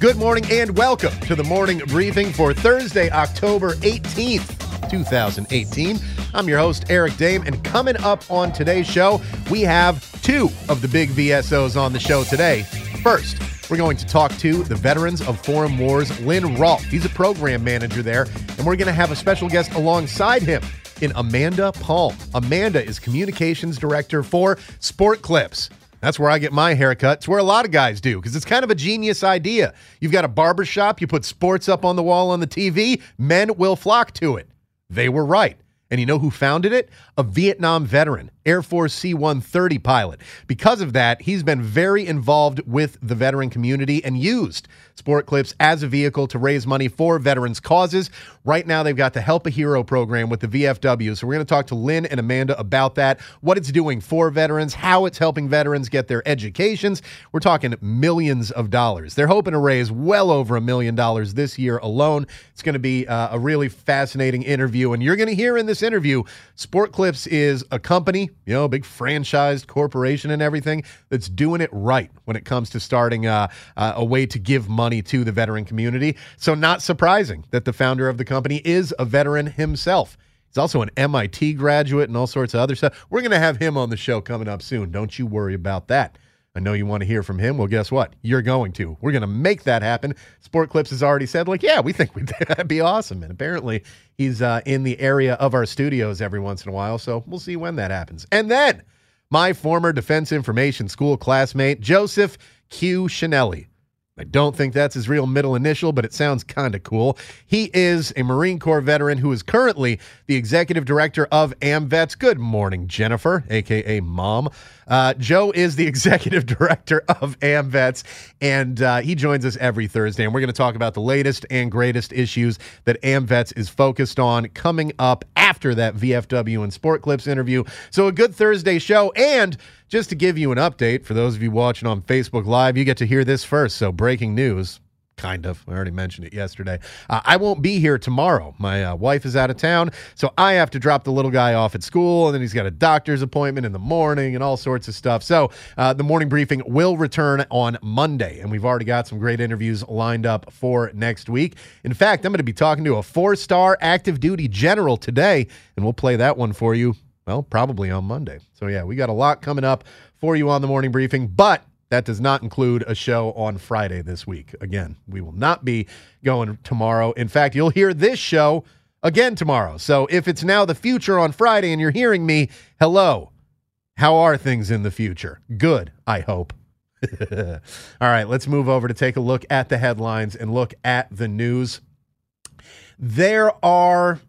Good morning and welcome to the morning briefing for Thursday, October 18th, 2018. I'm your host, Eric Dame, and coming up on today's show, we have two of the big VSOs on the show today. First, we're going to talk to the Veterans of Foreign Wars, Lynn Rolfe. He's a program manager there, and we're going to have a special guest alongside him in Amanda Palm. Amanda is communications director for Sport Clips. That's where I get my haircut. It's where a lot of guys do because it's kind of a genius idea. You've got a barber shop, you put sports up on the wall on the TV, men will flock to it. They were right. And you know who founded it? A Vietnam veteran, Air Force C 130 pilot. Because of that, he's been very involved with the veteran community and used Sport Clips as a vehicle to raise money for veterans' causes. Right now, they've got the Help a Hero program with the VFW. So we're going to talk to Lynn and Amanda about that, what it's doing for veterans, how it's helping veterans get their educations. We're talking millions of dollars. They're hoping to raise well over a million dollars this year alone. It's going to be uh, a really fascinating interview. And you're going to hear in this interview, Sport Clips is a company, you know, a big franchised corporation and everything that's doing it right when it comes to starting uh, uh, a way to give money to the veteran community. So, not surprising that the founder of the company is a veteran himself. He's also an MIT graduate and all sorts of other stuff. We're going to have him on the show coming up soon. Don't you worry about that. I know you want to hear from him. Well, guess what? You're going to. We're going to make that happen. Sport Clips has already said, like, yeah, we think we'd, that'd be awesome. And apparently, he's uh, in the area of our studios every once in a while. So we'll see when that happens. And then my former Defense Information School classmate, Joseph Q. Chenelly. I don't think that's his real middle initial, but it sounds kind of cool. He is a Marine Corps veteran who is currently the executive director of AMVETS. Good morning, Jennifer, aka Mom. Uh, Joe is the executive director of AMVETS, and uh, he joins us every Thursday. And we're going to talk about the latest and greatest issues that AMVETS is focused on coming up after that VFW and Sport Clips interview. So, a good Thursday show. And just to give you an update, for those of you watching on Facebook Live, you get to hear this first. So, breaking news. Kind of. I already mentioned it yesterday. Uh, I won't be here tomorrow. My uh, wife is out of town, so I have to drop the little guy off at school, and then he's got a doctor's appointment in the morning and all sorts of stuff. So uh, the morning briefing will return on Monday, and we've already got some great interviews lined up for next week. In fact, I'm going to be talking to a four star active duty general today, and we'll play that one for you well, probably on Monday. So, yeah, we got a lot coming up for you on the morning briefing, but that does not include a show on Friday this week. Again, we will not be going tomorrow. In fact, you'll hear this show again tomorrow. So, if it's now the future on Friday and you're hearing me, hello. How are things in the future? Good, I hope. All right, let's move over to take a look at the headlines and look at the news. There are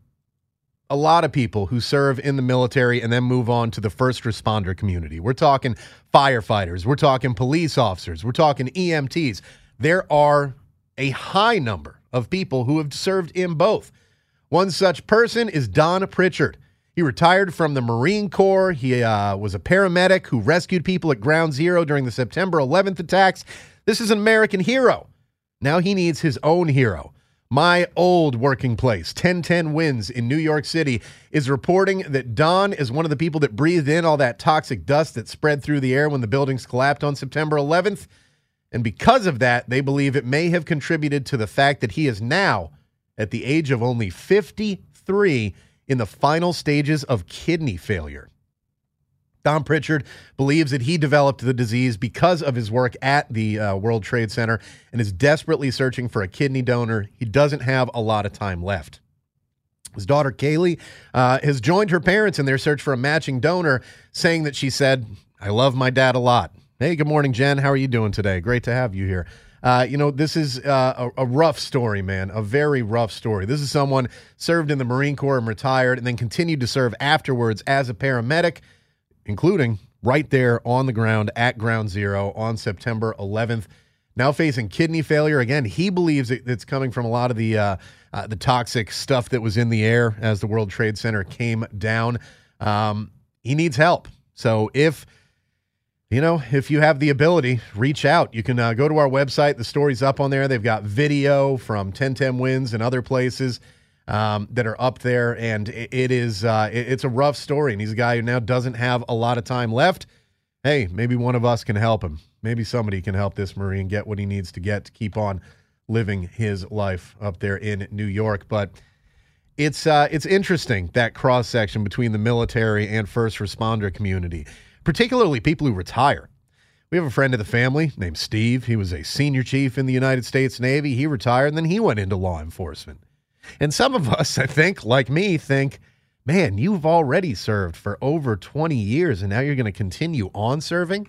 a lot of people who serve in the military and then move on to the first responder community. We're talking firefighters, we're talking police officers, we're talking EMTs. There are a high number of people who have served in both. One such person is Don Pritchard. He retired from the Marine Corps. He uh, was a paramedic who rescued people at Ground Zero during the September 11th attacks. This is an American hero. Now he needs his own hero. My old working place, 1010 Wins in New York City, is reporting that Don is one of the people that breathed in all that toxic dust that spread through the air when the buildings collapsed on September 11th. And because of that, they believe it may have contributed to the fact that he is now, at the age of only 53, in the final stages of kidney failure. Don Pritchard believes that he developed the disease because of his work at the uh, World Trade Center and is desperately searching for a kidney donor. He doesn't have a lot of time left. His daughter Kaylee uh, has joined her parents in their search for a matching donor, saying that she said, I love my dad a lot. Hey, good morning, Jen. How are you doing today? Great to have you here. Uh, you know, this is uh, a, a, rough story, man. A very rough story. This is someone served in the Marine Corps and retired, and then continued to serve afterwards as a paramedic including right there on the ground at ground zero on September 11th. Now facing kidney failure again. He believes it's coming from a lot of the uh, uh, the toxic stuff that was in the air as the World Trade Center came down. Um, he needs help. So if you know, if you have the ability, reach out. You can uh, go to our website. The story's up on there. They've got video from 1010 Wins and other places um, that are up there, and it, it is uh, it, it's a rough story. And he's a guy who now doesn't have a lot of time left. Hey, maybe one of us can help him. Maybe somebody can help this Marine get what he needs to get to keep on living his life up there in New York. But it's uh, it's interesting that cross section between the military and first responder community particularly people who retire. We have a friend of the family named Steve. He was a senior chief in the United States Navy. He retired and then he went into law enforcement. And some of us, I think, like me, think, man, you've already served for over 20 years and now you're going to continue on serving.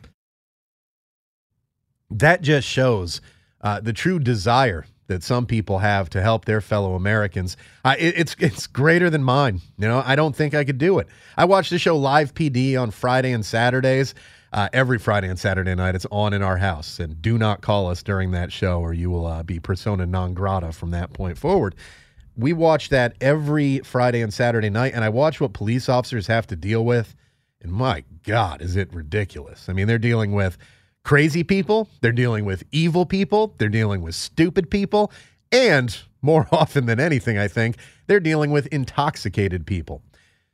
That just shows uh, the true desire that some people have to help their fellow Americans. It, it's it's greater than mine. You know, I don't think I could do it. I watch the show Live PD on Friday and Saturdays. Uh, every Friday and Saturday night, it's on in our house. And do not call us during that show, or you will uh, be persona non grata from that point forward. We watch that every Friday and Saturday night, and I watch what police officers have to deal with. And my God, is it ridiculous? I mean, they're dealing with crazy people, they're dealing with evil people, they're dealing with stupid people, and more often than anything, I think, they're dealing with intoxicated people.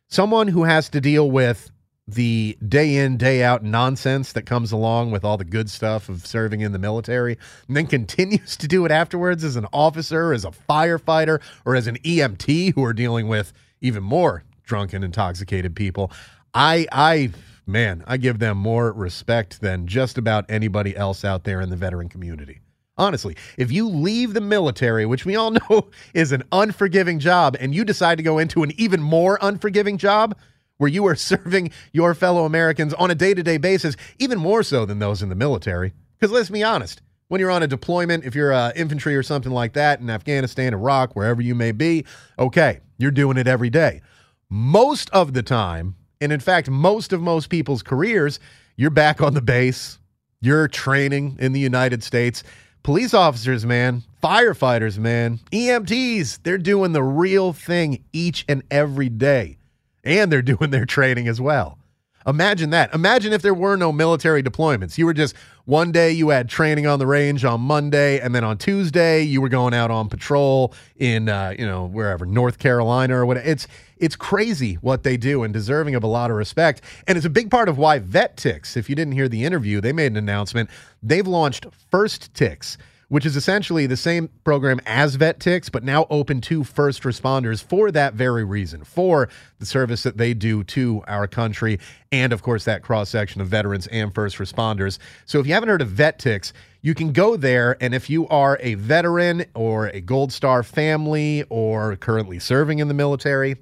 Someone who has to deal with the day in, day out nonsense that comes along with all the good stuff of serving in the military, and then continues to do it afterwards as an officer, as a firefighter, or as an EMT who are dealing with even more drunken, intoxicated people. I, I, man, I give them more respect than just about anybody else out there in the veteran community. Honestly, if you leave the military, which we all know is an unforgiving job, and you decide to go into an even more unforgiving job where you are serving your fellow Americans on a day to day basis, even more so than those in the military. Because let's be honest, when you're on a deployment, if you're uh, infantry or something like that in Afghanistan, Iraq, wherever you may be, okay, you're doing it every day. Most of the time, and in fact, most of most people's careers, you're back on the base, you're training in the United States. Police officers, man, firefighters, man, EMTs, they're doing the real thing each and every day. And they're doing their training as well. Imagine that. Imagine if there were no military deployments. You were just one day you had training on the range on Monday, and then on Tuesday you were going out on patrol in uh, you know wherever North Carolina or whatever. It's it's crazy what they do and deserving of a lot of respect. And it's a big part of why Vet Tix. If you didn't hear the interview, they made an announcement. They've launched First Tix which is essentially the same program as VetTix, but now open to first responders for that very reason, for the service that they do to our country, and of course, that cross section of veterans and first responders. So if you haven't heard of VetTix, you can go there, and if you are a veteran or a Gold Star family or currently serving in the military,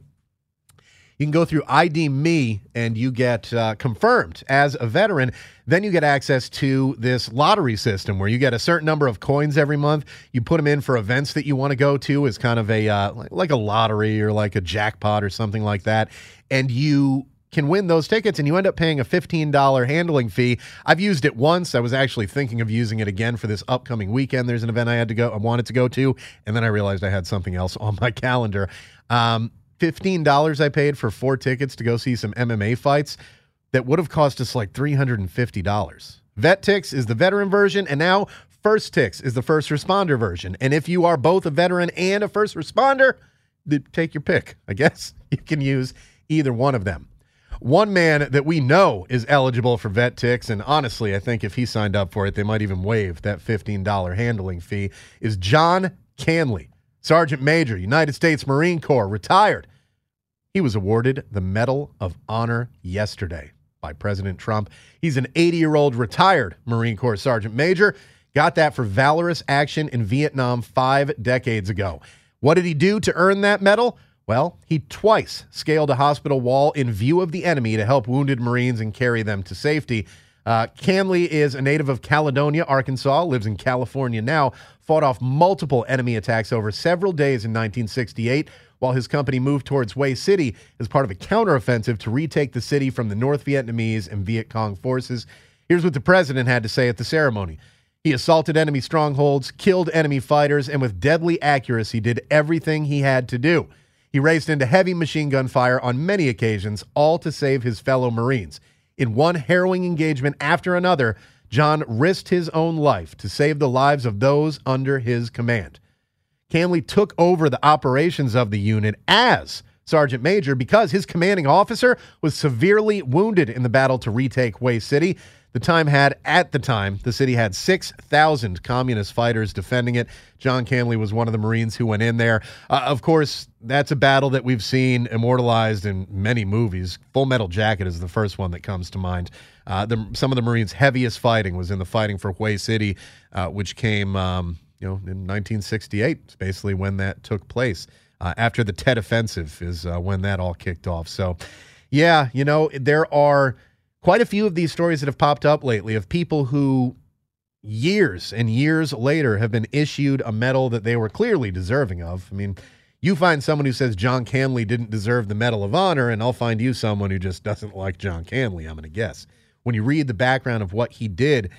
you can go through ID Me and you get uh, confirmed as a veteran. Then you get access to this lottery system where you get a certain number of coins every month. You put them in for events that you want to go to as kind of a uh, like a lottery or like a jackpot or something like that, and you can win those tickets and you end up paying a $15 handling fee. I've used it once. I was actually thinking of using it again for this upcoming weekend. There's an event I had to go, I wanted to go to, and then I realized I had something else on my calendar. Um, $15 I paid for four tickets to go see some MMA fights that would have cost us like $350. VetTix is the veteran version, and now First Tix is the first responder version. And if you are both a veteran and a first responder, take your pick. I guess you can use either one of them. One man that we know is eligible for Vet Tix, and honestly, I think if he signed up for it, they might even waive that $15 handling fee, is John Canley. Sergeant Major, United States Marine Corps, retired. He was awarded the Medal of Honor yesterday by President Trump. He's an 80 year old retired Marine Corps Sergeant Major. Got that for valorous action in Vietnam five decades ago. What did he do to earn that medal? Well, he twice scaled a hospital wall in view of the enemy to help wounded Marines and carry them to safety. Uh, Canley is a native of Caledonia, Arkansas, lives in California now, fought off multiple enemy attacks over several days in 1968 while his company moved towards Hue City as part of a counteroffensive to retake the city from the North Vietnamese and Viet Cong forces. Here's what the president had to say at the ceremony. He assaulted enemy strongholds, killed enemy fighters, and with deadly accuracy did everything he had to do. He raced into heavy machine gun fire on many occasions, all to save his fellow Marines. In one harrowing engagement after another, John risked his own life to save the lives of those under his command. Canley took over the operations of the unit as Sergeant Major because his commanding officer was severely wounded in the battle to retake Hue City. The time had, at the time, the city had 6,000 communist fighters defending it. John Canley was one of the Marines who went in there. Uh, of course, that's a battle that we've seen immortalized in many movies. Full Metal Jacket is the first one that comes to mind. Uh, the, some of the Marines' heaviest fighting was in the fighting for Hue City, uh, which came, um, you know, in 1968. It's basically when that took place. Uh, after the Tet Offensive is uh, when that all kicked off. So, yeah, you know, there are quite a few of these stories that have popped up lately of people who years and years later have been issued a medal that they were clearly deserving of. I mean, you find someone who says John Canley didn't deserve the Medal of Honor, and I'll find you someone who just doesn't like John Canley, I'm going to guess. When you read the background of what he did,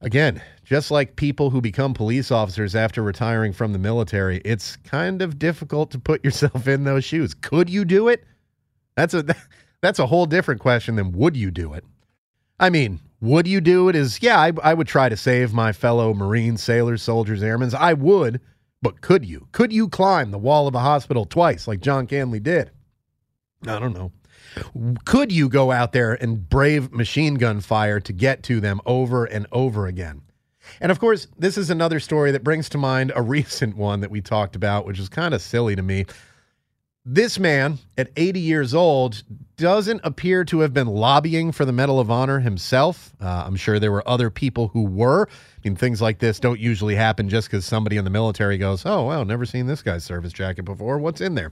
again, just like people who become police officers after retiring from the military, it's kind of difficult to put yourself in those shoes. Could you do it? That's a that's a whole different question than would you do it? I mean, would you do it? Is yeah, I, I would try to save my fellow Marines, sailors, soldiers, airmen. I would, but could you? Could you climb the wall of a hospital twice like John Canley did? I don't know. Could you go out there and brave machine gun fire to get to them over and over again? And of course, this is another story that brings to mind a recent one that we talked about, which is kind of silly to me. This man, at 80 years old, doesn't appear to have been lobbying for the Medal of Honor himself. Uh, I'm sure there were other people who were. I mean, things like this don't usually happen just because somebody in the military goes, Oh, wow, never seen this guy's service jacket before. What's in there?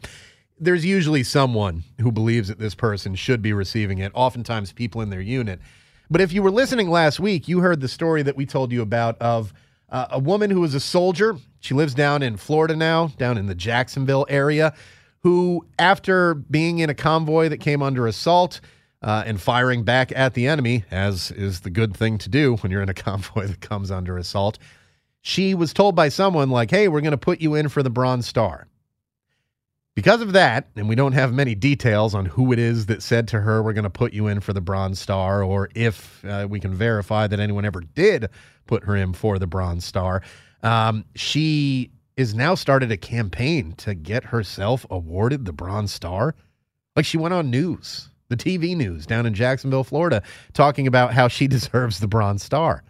There's usually someone who believes that this person should be receiving it, oftentimes people in their unit. But if you were listening last week, you heard the story that we told you about of uh, a woman who was a soldier. She lives down in Florida now, down in the Jacksonville area who, after being in a convoy that came under assault uh, and firing back at the enemy, as is the good thing to do when you're in a convoy that comes under assault, she was told by someone, like, hey, we're going to put you in for the Bronze Star. Because of that, and we don't have many details on who it is that said to her, we're going to put you in for the Bronze Star, or if uh, we can verify that anyone ever did put her in for the Bronze Star, um, she is now started a campaign to get herself awarded the Bronze Star. Like she went on news, the TV news down in Jacksonville, Florida, talking about how she deserves the Bronze Star.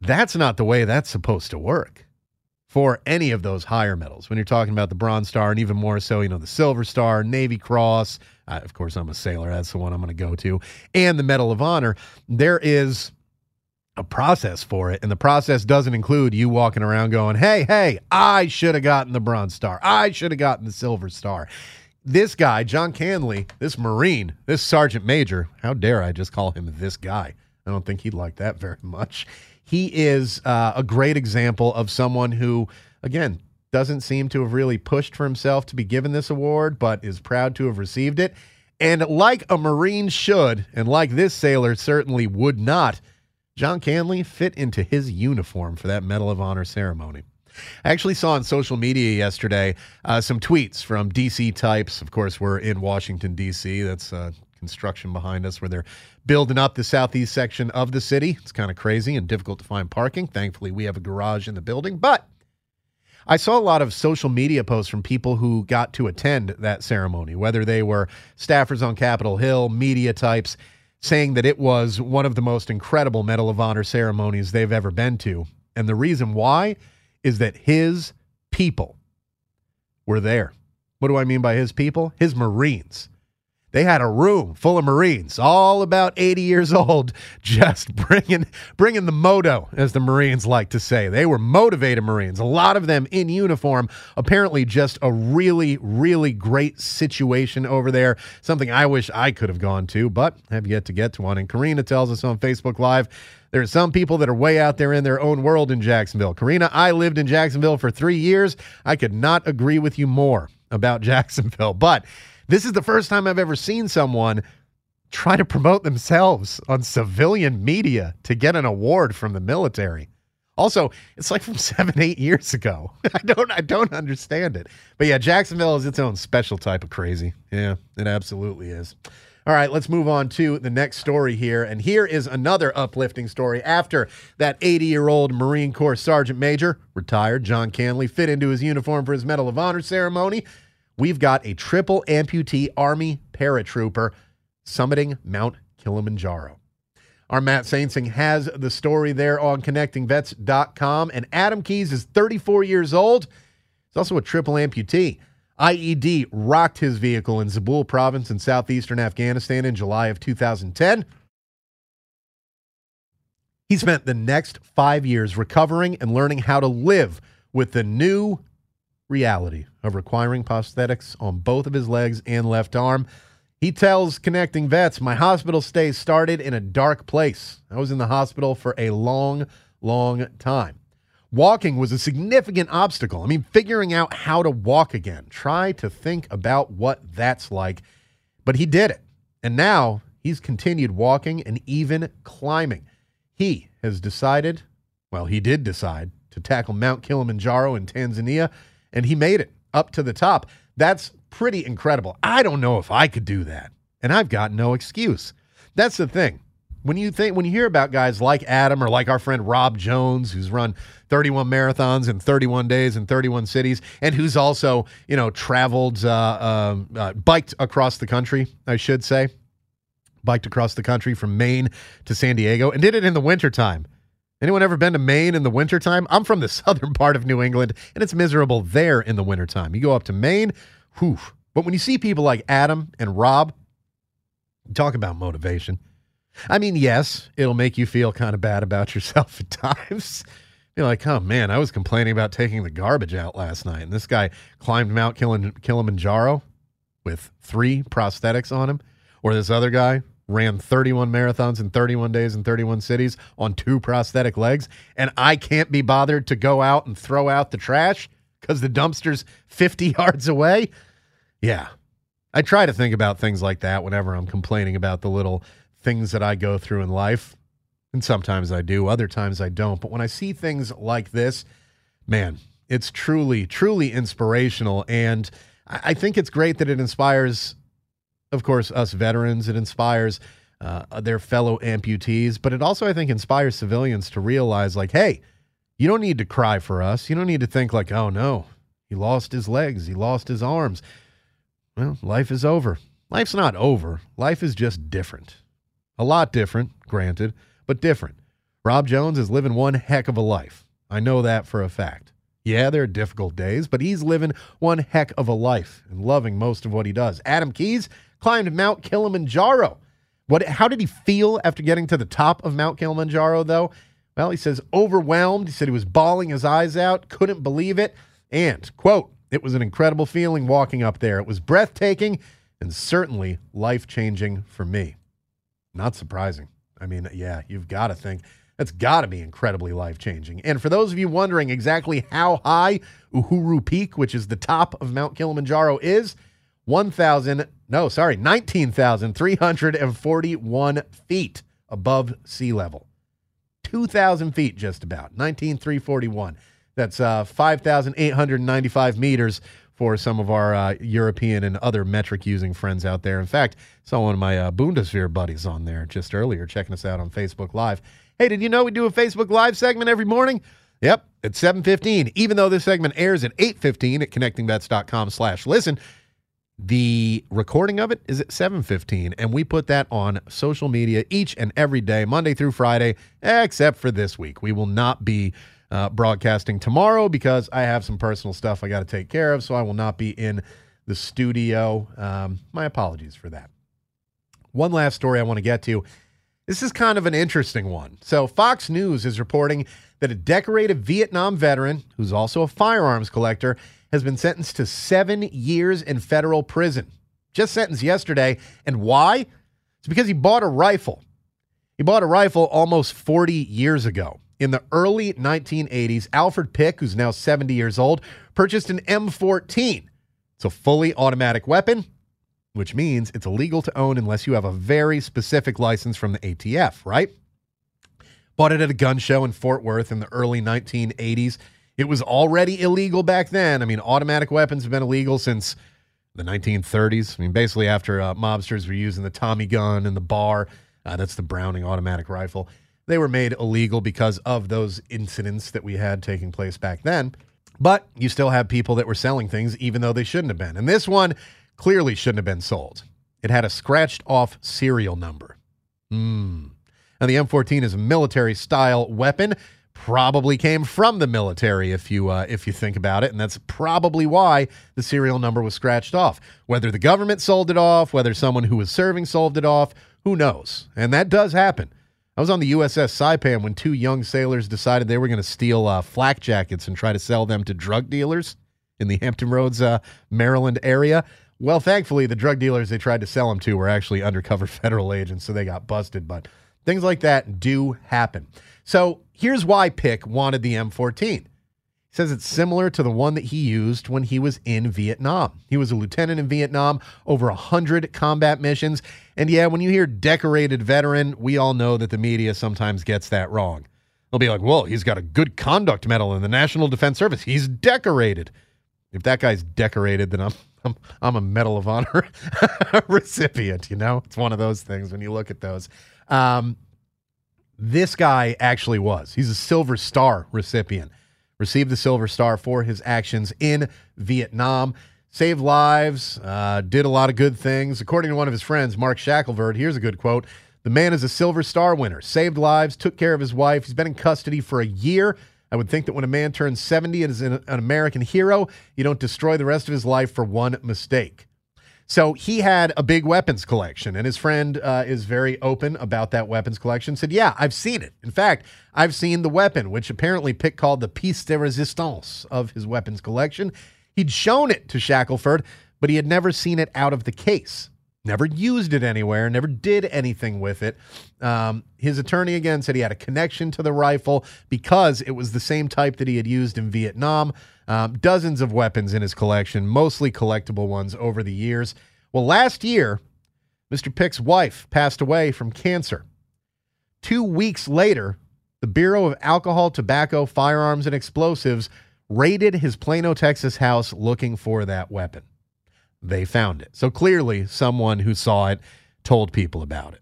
That's not the way that's supposed to work for any of those higher medals. When you're talking about the Bronze Star and even more so, you know, the Silver Star, Navy Cross. Uh, of course, I'm a sailor. That's the one I'm going to go to. And the Medal of Honor. There is a process for it. And the process doesn't include you walking around going, hey, hey, I should have gotten the Bronze Star. I should have gotten the Silver Star. This guy, John Canley, this Marine, this Sergeant Major, how dare I just call him this guy? I don't think he'd like that very much. He is uh, a great example of someone who, again, doesn't seem to have really pushed for himself to be given this award, but is proud to have received it. And like a Marine should, and like this sailor certainly would not, John Canley fit into his uniform for that Medal of Honor ceremony. I actually saw on social media yesterday uh, some tweets from DC types. Of course, we're in Washington, D.C. That's uh, construction behind us where they're building up the southeast section of the city. It's kind of crazy and difficult to find parking. Thankfully, we have a garage in the building. But I saw a lot of social media posts from people who got to attend that ceremony, whether they were staffers on Capitol Hill, media types saying that it was one of the most incredible Medal of Honor ceremonies they've ever been to. And the reason why is that his people were there. What do I mean by his people? His Marines. They had a room full of Marines, all about 80 years old, just bringing bringing the moto, as the Marines like to say. They were motivated Marines, a lot of them in uniform. Apparently, just a really, really great situation over there. Something I wish I could have gone to, but have yet to get to one. And Karina tells us on Facebook Live. There are some people that are way out there in their own world in Jacksonville. Karina, I lived in Jacksonville for three years. I could not agree with you more about Jacksonville, but this is the first time I've ever seen someone try to promote themselves on civilian media to get an award from the military. Also, it's like from seven, eight years ago. I don't, I don't understand it. But yeah, Jacksonville is its own special type of crazy. Yeah, it absolutely is. All right, let's move on to the next story here. And here is another uplifting story. After that 80 year old Marine Corps Sergeant Major, retired John Canley, fit into his uniform for his Medal of Honor ceremony, we've got a triple amputee Army paratrooper summiting Mount Kilimanjaro. Our Matt Saintsing has the story there on connectingvets.com. And Adam Keyes is 34 years old. He's also a triple amputee. IED rocked his vehicle in Zabul province in southeastern Afghanistan in July of 2010. He spent the next five years recovering and learning how to live with the new reality of requiring prosthetics on both of his legs and left arm. He tells Connecting Vets, My hospital stay started in a dark place. I was in the hospital for a long, long time. Walking was a significant obstacle. I mean, figuring out how to walk again. Try to think about what that's like. But he did it. And now he's continued walking and even climbing. He has decided, well, he did decide to tackle Mount Kilimanjaro in Tanzania, and he made it up to the top. That's pretty incredible. I don't know if I could do that. And I've got no excuse. That's the thing. When you think when you hear about guys like Adam or like our friend Rob Jones, who's run 31 marathons in 31 days in 31 cities, and who's also you know traveled, uh, um, uh, biked across the country, I should say, biked across the country from Maine to San Diego, and did it in the wintertime. Anyone ever been to Maine in the wintertime? I'm from the southern part of New England, and it's miserable there in the wintertime. You go up to Maine, whew. But when you see people like Adam and Rob, talk about motivation. I mean, yes, it'll make you feel kind of bad about yourself at times. You're like, oh man, I was complaining about taking the garbage out last night, and this guy climbed Mount Kilimanjaro with three prosthetics on him, or this other guy ran 31 marathons in 31 days in 31 cities on two prosthetic legs, and I can't be bothered to go out and throw out the trash because the dumpster's 50 yards away. Yeah. I try to think about things like that whenever I'm complaining about the little things that I go through in life. And sometimes I do, other times I don't. But when I see things like this, man, it's truly, truly inspirational. And I think it's great that it inspires, of course, us veterans. It inspires uh, their fellow amputees, but it also, I think, inspires civilians to realize, like, hey, you don't need to cry for us. You don't need to think, like, oh no, he lost his legs, he lost his arms. Well, life is over. Life's not over, life is just different. A lot different, granted, but different. Rob Jones is living one heck of a life. I know that for a fact. Yeah, there are difficult days, but he's living one heck of a life and loving most of what he does. Adam Keyes climbed Mount Kilimanjaro. What how did he feel after getting to the top of Mount Kilimanjaro though? Well, he says overwhelmed. He said he was bawling his eyes out, couldn't believe it, and quote, it was an incredible feeling walking up there. It was breathtaking and certainly life-changing for me. Not surprising. I mean, yeah, you've got to think that's got to be incredibly life changing. And for those of you wondering exactly how high Uhuru Peak, which is the top of Mount Kilimanjaro, is, 1,000, no, sorry, 19,341 feet above sea level. 2,000 feet just about, 19,341. That's uh, 5,895 meters for some of our uh, European and other metric using friends out there. In fact, saw one of my uh, buddies on there just earlier checking us out on Facebook Live. Hey, did you know we do a Facebook Live segment every morning? Yep, at 7.15. Even though this segment airs at 8.15 at connectingvets.com slash listen, the recording of it is at 7.15, and we put that on social media each and every day, Monday through Friday, except for this week. We will not be uh, broadcasting tomorrow because I have some personal stuff I got to take care of, so I will not be in the studio. Um, my apologies for that. One last story I want to get to. This is kind of an interesting one. So, Fox News is reporting that a decorated Vietnam veteran, who's also a firearms collector, has been sentenced to seven years in federal prison. Just sentenced yesterday. And why? It's because he bought a rifle. He bought a rifle almost 40 years ago. In the early 1980s, Alfred Pick, who's now 70 years old, purchased an M14. It's a fully automatic weapon, which means it's illegal to own unless you have a very specific license from the ATF, right? Bought it at a gun show in Fort Worth in the early 1980s. It was already illegal back then. I mean, automatic weapons have been illegal since the 1930s. I mean, basically after uh, mobsters were using the Tommy gun and the bar, uh, that's the Browning automatic rifle. They were made illegal because of those incidents that we had taking place back then. But you still have people that were selling things even though they shouldn't have been. And this one clearly shouldn't have been sold. It had a scratched off serial number. Hmm. Now, the M14 is a military style weapon. Probably came from the military, if you uh, if you think about it, and that's probably why the serial number was scratched off. Whether the government sold it off, whether someone who was serving sold it off, who knows? And that does happen. I was on the USS Saipan when two young sailors decided they were going to steal uh, flak jackets and try to sell them to drug dealers in the Hampton Roads, uh, Maryland area. Well, thankfully, the drug dealers they tried to sell them to were actually undercover federal agents, so they got busted. But things like that do happen. So here's why Pick wanted the M14. He says it's similar to the one that he used when he was in Vietnam. He was a lieutenant in Vietnam, over 100 combat missions. And yeah, when you hear decorated veteran, we all know that the media sometimes gets that wrong. They'll be like, well, he's got a good conduct medal in the National Defense Service. He's decorated. If that guy's decorated, then I'm I'm, I'm a Medal of Honor recipient. You know, it's one of those things when you look at those. Um, this guy actually was. He's a Silver Star recipient. Received the Silver Star for his actions in Vietnam. Saved lives, uh, did a lot of good things. According to one of his friends, Mark Shackelford, here's a good quote The man is a Silver Star winner, saved lives, took care of his wife. He's been in custody for a year. I would think that when a man turns 70 and is an, an American hero, you don't destroy the rest of his life for one mistake. So he had a big weapons collection, and his friend uh, is very open about that weapons collection. Said, "Yeah, I've seen it. In fact, I've seen the weapon, which apparently Pick called the piece de resistance of his weapons collection. He'd shown it to Shackelford, but he had never seen it out of the case, never used it anywhere, never did anything with it. Um, his attorney again said he had a connection to the rifle because it was the same type that he had used in Vietnam." Um, dozens of weapons in his collection, mostly collectible ones over the years. Well, last year, Mr. Pick's wife passed away from cancer. Two weeks later, the Bureau of Alcohol, Tobacco, Firearms, and Explosives raided his Plano, Texas house looking for that weapon. They found it. So clearly, someone who saw it told people about it.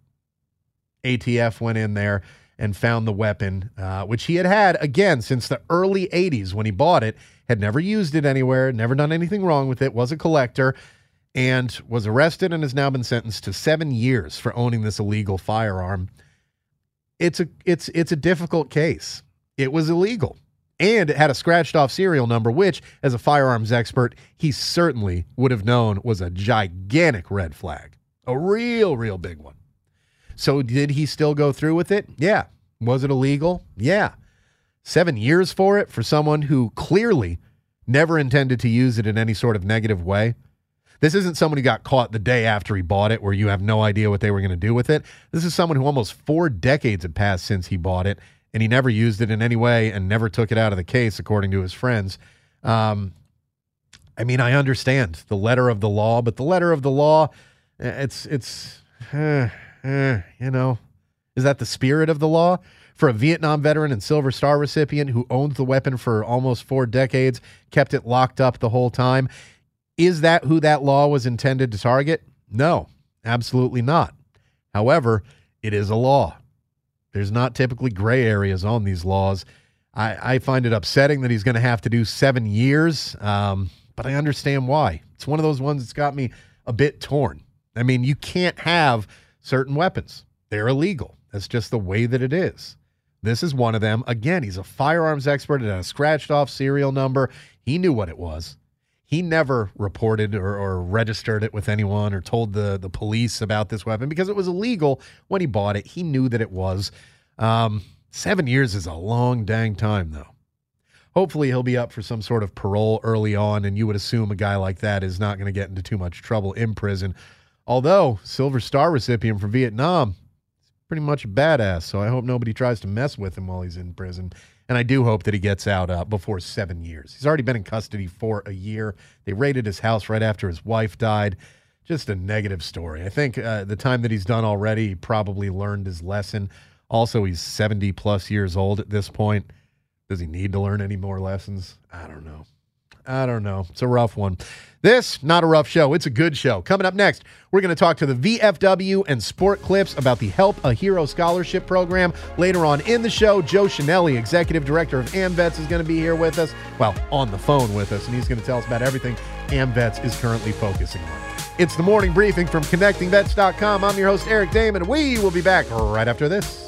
ATF went in there and found the weapon, uh, which he had had again since the early 80s when he bought it, had never used it anywhere, never done anything wrong with it, was a collector, and was arrested and has now been sentenced to seven years for owning this illegal firearm. It's a it's it's a difficult case. It was illegal. And it had a scratched off serial number, which, as a firearms expert, he certainly would have known was a gigantic red flag. A real, real big one. So did he still go through with it? Yeah. Was it illegal? Yeah. Seven years for it for someone who clearly never intended to use it in any sort of negative way. This isn't someone who got caught the day after he bought it, where you have no idea what they were going to do with it. This is someone who almost four decades had passed since he bought it, and he never used it in any way and never took it out of the case, according to his friends. Um, I mean, I understand the letter of the law, but the letter of the law, it's it's, uh, uh, you know, is that the spirit of the law? For a Vietnam veteran and Silver Star recipient who owned the weapon for almost four decades, kept it locked up the whole time, is that who that law was intended to target? No, absolutely not. However, it is a law. There's not typically gray areas on these laws. I, I find it upsetting that he's going to have to do seven years, um, but I understand why. It's one of those ones that's got me a bit torn. I mean, you can't have certain weapons, they're illegal. That's just the way that it is. This is one of them. Again, he's a firearms expert and a scratched off serial number. He knew what it was. He never reported or, or registered it with anyone or told the, the police about this weapon because it was illegal when he bought it. He knew that it was. Um, seven years is a long dang time, though. Hopefully, he'll be up for some sort of parole early on, and you would assume a guy like that is not going to get into too much trouble in prison. Although, Silver Star recipient from Vietnam, pretty much a badass, so I hope nobody tries to mess with him while he's in prison. And I do hope that he gets out uh, before seven years. He's already been in custody for a year. They raided his house right after his wife died. Just a negative story. I think uh, the time that he's done already, he probably learned his lesson. Also, he's 70 plus years old at this point. Does he need to learn any more lessons? I don't know. I don't know. It's a rough one. This, not a rough show. It's a good show. Coming up next, we're going to talk to the VFW and Sport Clips about the Help a Hero Scholarship Program. Later on in the show, Joe Chenelly, Executive Director of AMVETS, is going to be here with us. Well, on the phone with us, and he's going to tell us about everything AMVETS is currently focusing on. It's the morning briefing from ConnectingVets.com. I'm your host, Eric Damon. We will be back right after this.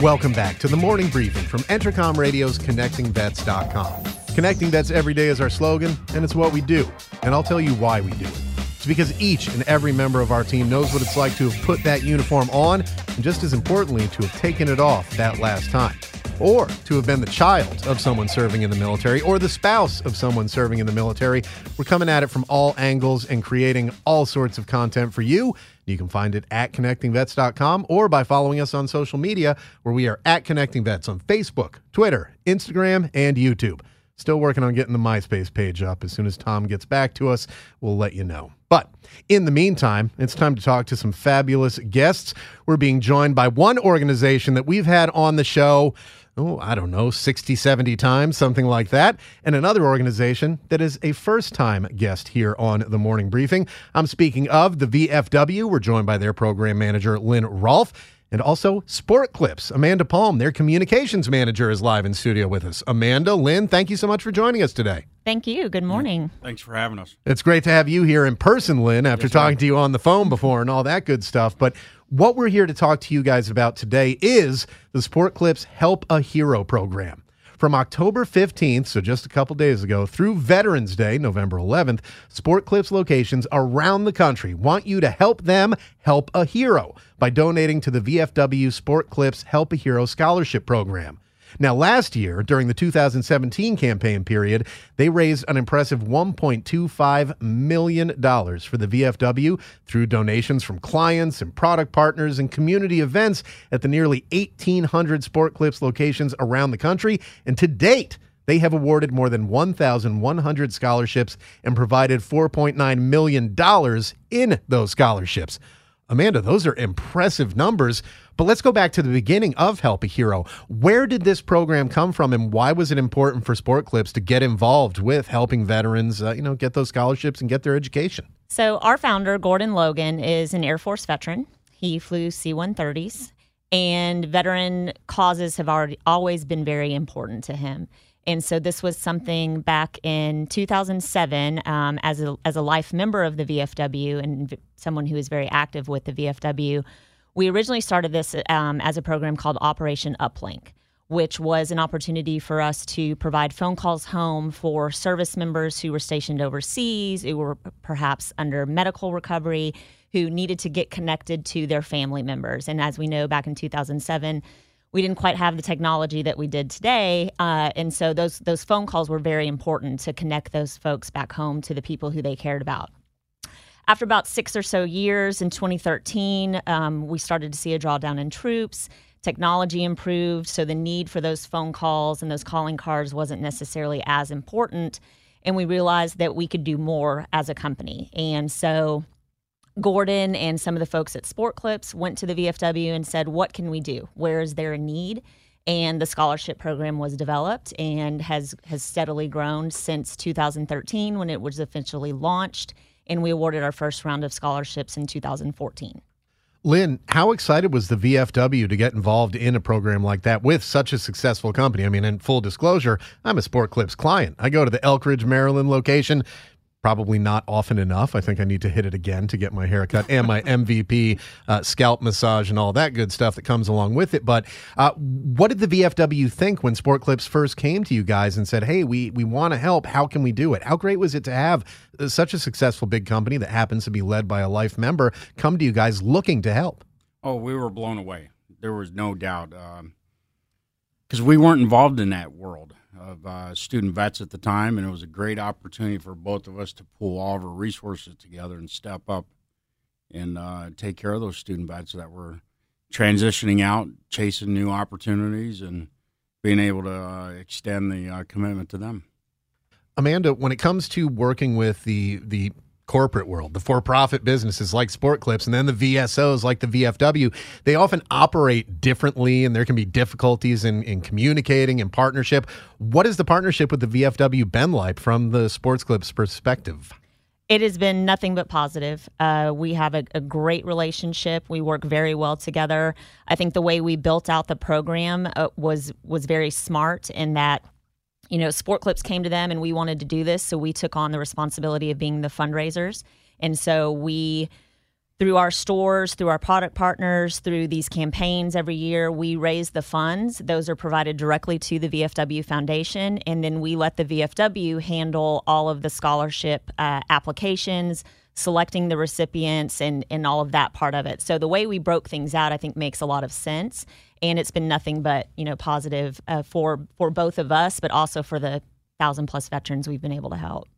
Welcome back to the morning briefing from Entercom Radio's ConnectingVets.com. Connecting Vets every day is our slogan, and it's what we do. And I'll tell you why we do it. It's because each and every member of our team knows what it's like to have put that uniform on, and just as importantly, to have taken it off that last time. Or to have been the child of someone serving in the military, or the spouse of someone serving in the military. We're coming at it from all angles and creating all sorts of content for you you can find it at connectingvets.com or by following us on social media, where we are at Connecting Vets on Facebook, Twitter, Instagram, and YouTube. Still working on getting the MySpace page up. As soon as Tom gets back to us, we'll let you know. But in the meantime, it's time to talk to some fabulous guests. We're being joined by one organization that we've had on the show oh, I don't know, 60, 70 times, something like that, and another organization that is a first time guest here on the morning briefing. I'm speaking of the VFW. We're joined by their program manager, Lynn Rolfe. And also Sport Clips. Amanda Palm, their communications manager, is live in studio with us. Amanda, Lynn, thank you so much for joining us today. Thank you. Good morning. Thanks for having us. It's great to have you here in person, Lynn, after yes, talking to you on the phone before and all that good stuff. But what we're here to talk to you guys about today is the Sport Clips Help a Hero program. From October 15th, so just a couple days ago, through Veterans Day, November 11th, Sport Clips locations around the country want you to help them help a hero by donating to the VFW Sport Clips Help a Hero Scholarship Program. Now, last year, during the 2017 campaign period, they raised an impressive $1.25 million for the VFW through donations from clients and product partners and community events at the nearly 1,800 Sport Clips locations around the country. And to date, they have awarded more than 1,100 scholarships and provided $4.9 million in those scholarships. Amanda, those are impressive numbers. But let's go back to the beginning of Help a Hero. Where did this program come from, and why was it important for Sport Clips to get involved with helping veterans, uh, you know, get those scholarships and get their education? So, our founder, Gordon Logan, is an Air Force veteran. He flew C-130s, and veteran causes have already always been very important to him. And so this was something back in 2007 um, as a as a life member of the VFW and someone who is very active with the VFW. We originally started this um, as a program called Operation Uplink, which was an opportunity for us to provide phone calls home for service members who were stationed overseas, who were perhaps under medical recovery, who needed to get connected to their family members. And as we know, back in 2007 we didn't quite have the technology that we did today, uh, and so those those phone calls were very important to connect those folks back home to the people who they cared about. After about six or so years in 2013, um, we started to see a drawdown in troops. Technology improved, so the need for those phone calls and those calling cards wasn't necessarily as important. And we realized that we could do more as a company. And so Gordon and some of the folks at Sport Clips went to the VFW and said, What can we do? Where is there a need? And the scholarship program was developed and has, has steadily grown since 2013 when it was officially launched. And we awarded our first round of scholarships in 2014. Lynn, how excited was the VFW to get involved in a program like that with such a successful company? I mean, in full disclosure, I'm a Sport Clips client. I go to the Elkridge, Maryland location probably not often enough. I think I need to hit it again to get my haircut and my MVP uh, scalp massage and all that good stuff that comes along with it. But uh, what did the VFW think when Sport Clips first came to you guys and said, "Hey, we we want to help. How can we do it?" How great was it to have uh, such a successful big company that happens to be led by a life member come to you guys looking to help? Oh, we were blown away. There was no doubt because um, we weren't involved in that world of uh, student vets at the time, and it was a great opportunity for both of us to pull all of our resources together and step up and uh, take care of those student vets that were transitioning out, chasing new opportunities, and being able to uh, extend the uh, commitment to them. Amanda, when it comes to working with the the corporate world, the for profit businesses like Sport Clips, and then the VSOs like the VFW, they often operate differently and there can be difficulties in, in communicating and partnership. What has the partnership with the VFW been like from the Sports Clips perspective? It has been nothing but positive. Uh, we have a, a, great relationship. We work very well together. I think the way we built out the program uh, was was very smart in that you know, Sport Clips came to them and we wanted to do this. So we took on the responsibility of being the fundraisers. And so we, through our stores, through our product partners, through these campaigns every year, we raise the funds. Those are provided directly to the VFW Foundation. And then we let the VFW handle all of the scholarship uh, applications, selecting the recipients, and, and all of that part of it. So the way we broke things out, I think, makes a lot of sense and it's been nothing but you know positive uh, for for both of us, but also for the thousand plus veterans we've been able to help.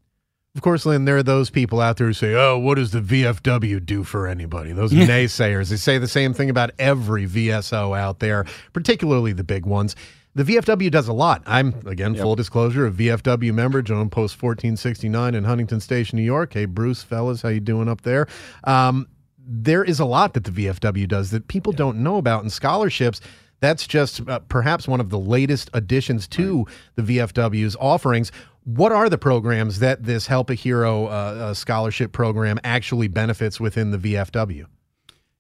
Of course, Lynn, there are those people out there who say, oh, what does the VFW do for anybody? Those naysayers. They say the same thing about every VSO out there, particularly the big ones. The VFW does a lot. I'm, again, yep. full disclosure, a VFW member, Joan Post 1469 in Huntington Station, New York. Hey, Bruce, fellas, how you doing up there? Um, there is a lot that the VFW does that people yeah. don't know about in scholarships. That's just uh, perhaps one of the latest additions to right. the VFW's offerings. What are the programs that this Help a Hero uh, uh, scholarship program actually benefits within the VFW?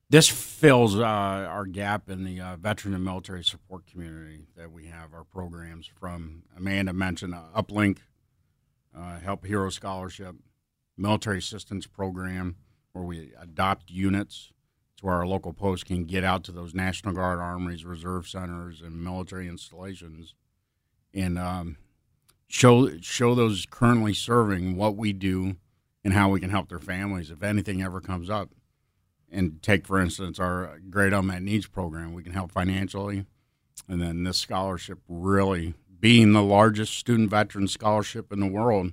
This fills uh, our gap in the uh, veteran and military support community that we have. Our programs from Amanda mentioned uh, Uplink, Help a Hero Scholarship, Military Assistance Program, where we adopt units to where our local posts can get out to those National Guard armories, reserve centers, and military installations, and um, show show those currently serving what we do and how we can help their families if anything ever comes up. And take for instance our Great Unmet Needs program, we can help financially, and then this scholarship really being the largest student veteran scholarship in the world.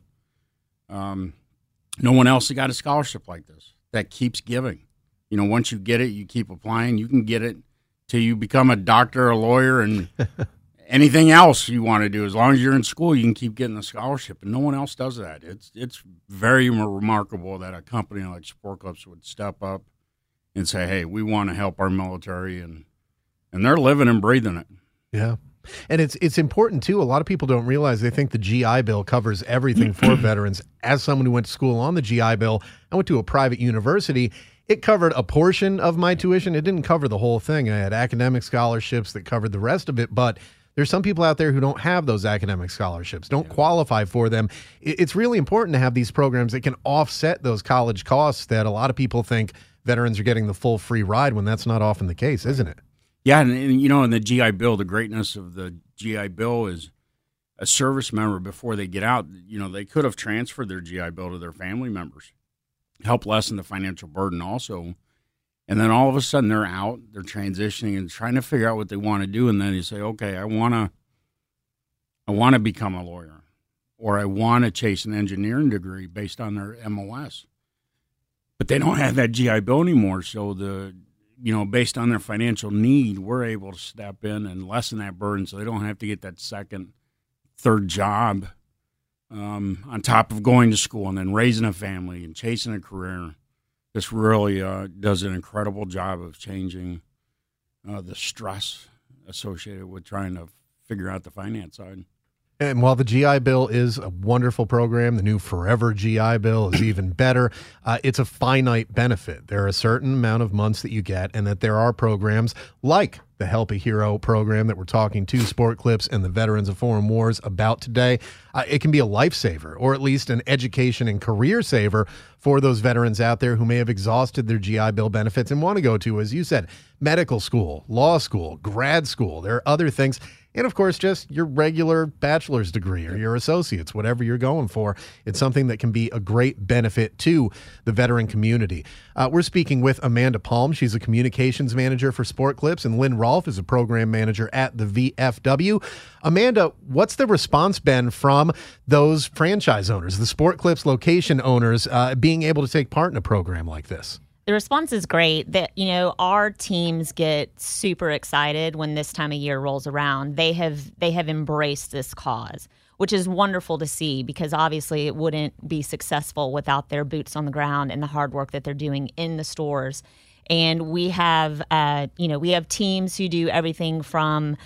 Um, no one else has got a scholarship like this that keeps giving. You know, once you get it, you keep applying. You can get it till you become a doctor, a lawyer, and anything else you want to do. As long as you're in school, you can keep getting the scholarship, and no one else does that. It's it's very remarkable that a company like Sport Clips would step up and say, "Hey, we want to help our military," and and they're living and breathing it. Yeah. And it's it's important too. A lot of people don't realize they think the GI Bill covers everything for veterans. As someone who went to school on the GI Bill, I went to a private university. It covered a portion of my tuition. It didn't cover the whole thing. I had academic scholarships that covered the rest of it, but there's some people out there who don't have those academic scholarships, don't yeah. qualify for them. It's really important to have these programs that can offset those college costs that a lot of people think veterans are getting the full free ride when that's not often the case, isn't it? Yeah, and, and, you know, in the GI Bill, the greatness of the GI Bill is a service member before they get out. You know, they could have transferred their GI Bill to their family members, help lessen the financial burden also. And then all of a sudden they're out, they're transitioning and trying to figure out what they want to do. And then they say, okay, I want to, I want to become a lawyer, or I want to chase an engineering degree based on their MOS. But they don't have that GI Bill anymore, so the you know, based on their financial need, we're able to step in and lessen that burden so they don't have to get that second, third job um, on top of going to school and then raising a family and chasing a career. This really uh, does an incredible job of changing uh, the stress associated with trying to figure out the finance side. And while the GI Bill is a wonderful program, the new Forever GI Bill is even better. Uh, it's a finite benefit. There are a certain amount of months that you get, and that there are programs like the Help a Hero program that we're talking to Sport Clips and the Veterans of Foreign Wars about today. Uh, it can be a lifesaver, or at least an education and career saver for those veterans out there who may have exhausted their GI Bill benefits and want to go to, as you said, medical school, law school, grad school. There are other things and of course, just your regular bachelor's degree or your associates, whatever you're going for. It's something that can be a great benefit to the veteran community. Uh, we're speaking with Amanda Palm. She's a communications manager for Sport Clips, and Lynn Rolfe is a program manager at the VFW. Amanda, what's the response been from those franchise owners, the Sport Clips location owners, uh, being able to take part in a program like this? The response is great. That you know, our teams get super excited when this time of year rolls around. They have they have embraced this cause, which is wonderful to see because obviously it wouldn't be successful without their boots on the ground and the hard work that they're doing in the stores. And we have, uh, you know, we have teams who do everything from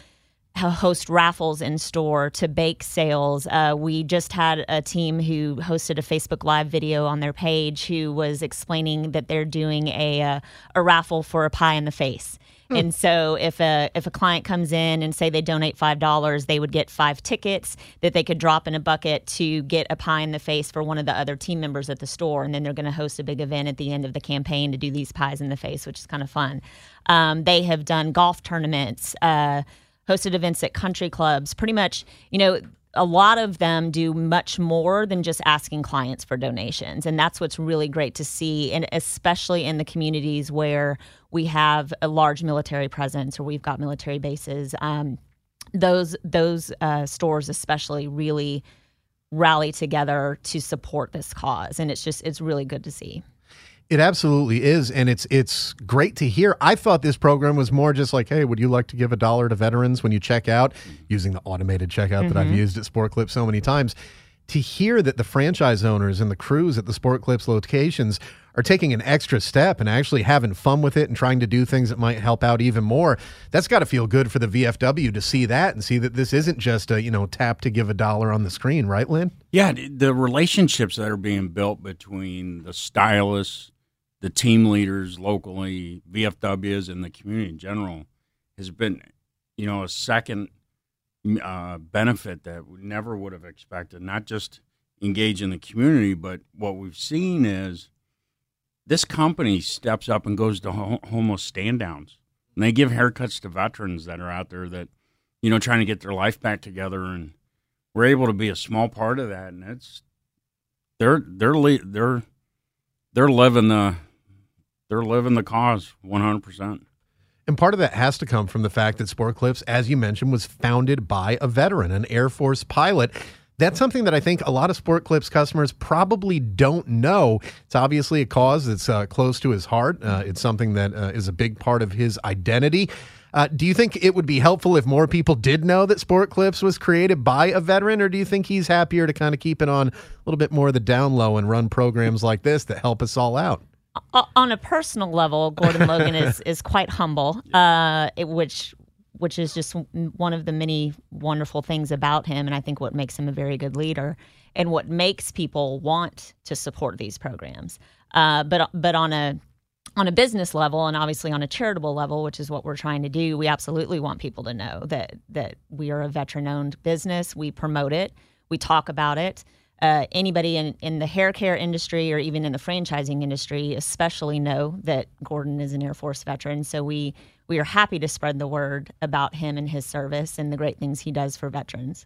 host raffles in store to bake sales. Uh, we just had a team who hosted a Facebook Live video on their page who was explaining that they're doing a uh, a raffle for a pie in the face. Hmm. And so, if a if a client comes in and say they donate five dollars, they would get five tickets that they could drop in a bucket to get a pie in the face for one of the other team members at the store. And then they're going to host a big event at the end of the campaign to do these pies in the face, which is kind of fun. Um, they have done golf tournaments. Uh, hosted events at country clubs. Pretty much, you know, a lot of them do much more than just asking clients for donations. And that's what's really great to see, and especially in the communities where we have a large military presence or we've got military bases. Um, those those uh, stores especially really rally together to support this cause, and it's just it's really good to see. It absolutely is, and it's it's great to hear. I thought this program was more just like, hey, would you like to give a dollar to veterans when you check out using the automated checkout mm-hmm. that I've mm-hmm. used at Sport Clips so many times? To hear that the franchise owners and the crews at the Sport Clips locations are taking an extra step and actually having fun with it and trying to do things that might help out even more. That's got to feel good for the VFW to see that and see that this isn't just a, you know, tap to give a dollar on the screen, right, Lynn? Yeah, the relationships that are being built between the stylists the team leaders locally, VFWs, and the community in general has been, you know, a second uh, benefit that we never would have expected. Not just engage in the community, but what we've seen is this company steps up and goes to ho- homeless stand downs. And they give haircuts to veterans that are out there that, you know, trying to get their life back together. And we're able to be a small part of that. And it's, they're, they're, they're, they're living the, they're living the cause 100%. And part of that has to come from the fact that Sport Clips, as you mentioned, was founded by a veteran, an Air Force pilot. That's something that I think a lot of Sport Clips customers probably don't know. It's obviously a cause that's uh, close to his heart. Uh, it's something that uh, is a big part of his identity. Uh, do you think it would be helpful if more people did know that Sport Clips was created by a veteran, or do you think he's happier to kind of keep it on a little bit more of the down low and run programs like this that help us all out? On a personal level, Gordon Logan is is quite humble, uh, it, which which is just one of the many wonderful things about him, and I think what makes him a very good leader, and what makes people want to support these programs. Uh, but but on a on a business level and obviously on a charitable level, which is what we're trying to do, we absolutely want people to know that that we are a veteran owned business. We promote it, we talk about it uh, anybody in, in the hair care industry or even in the franchising industry especially know that Gordon is an Air Force veteran. So we we are happy to spread the word about him and his service and the great things he does for veterans.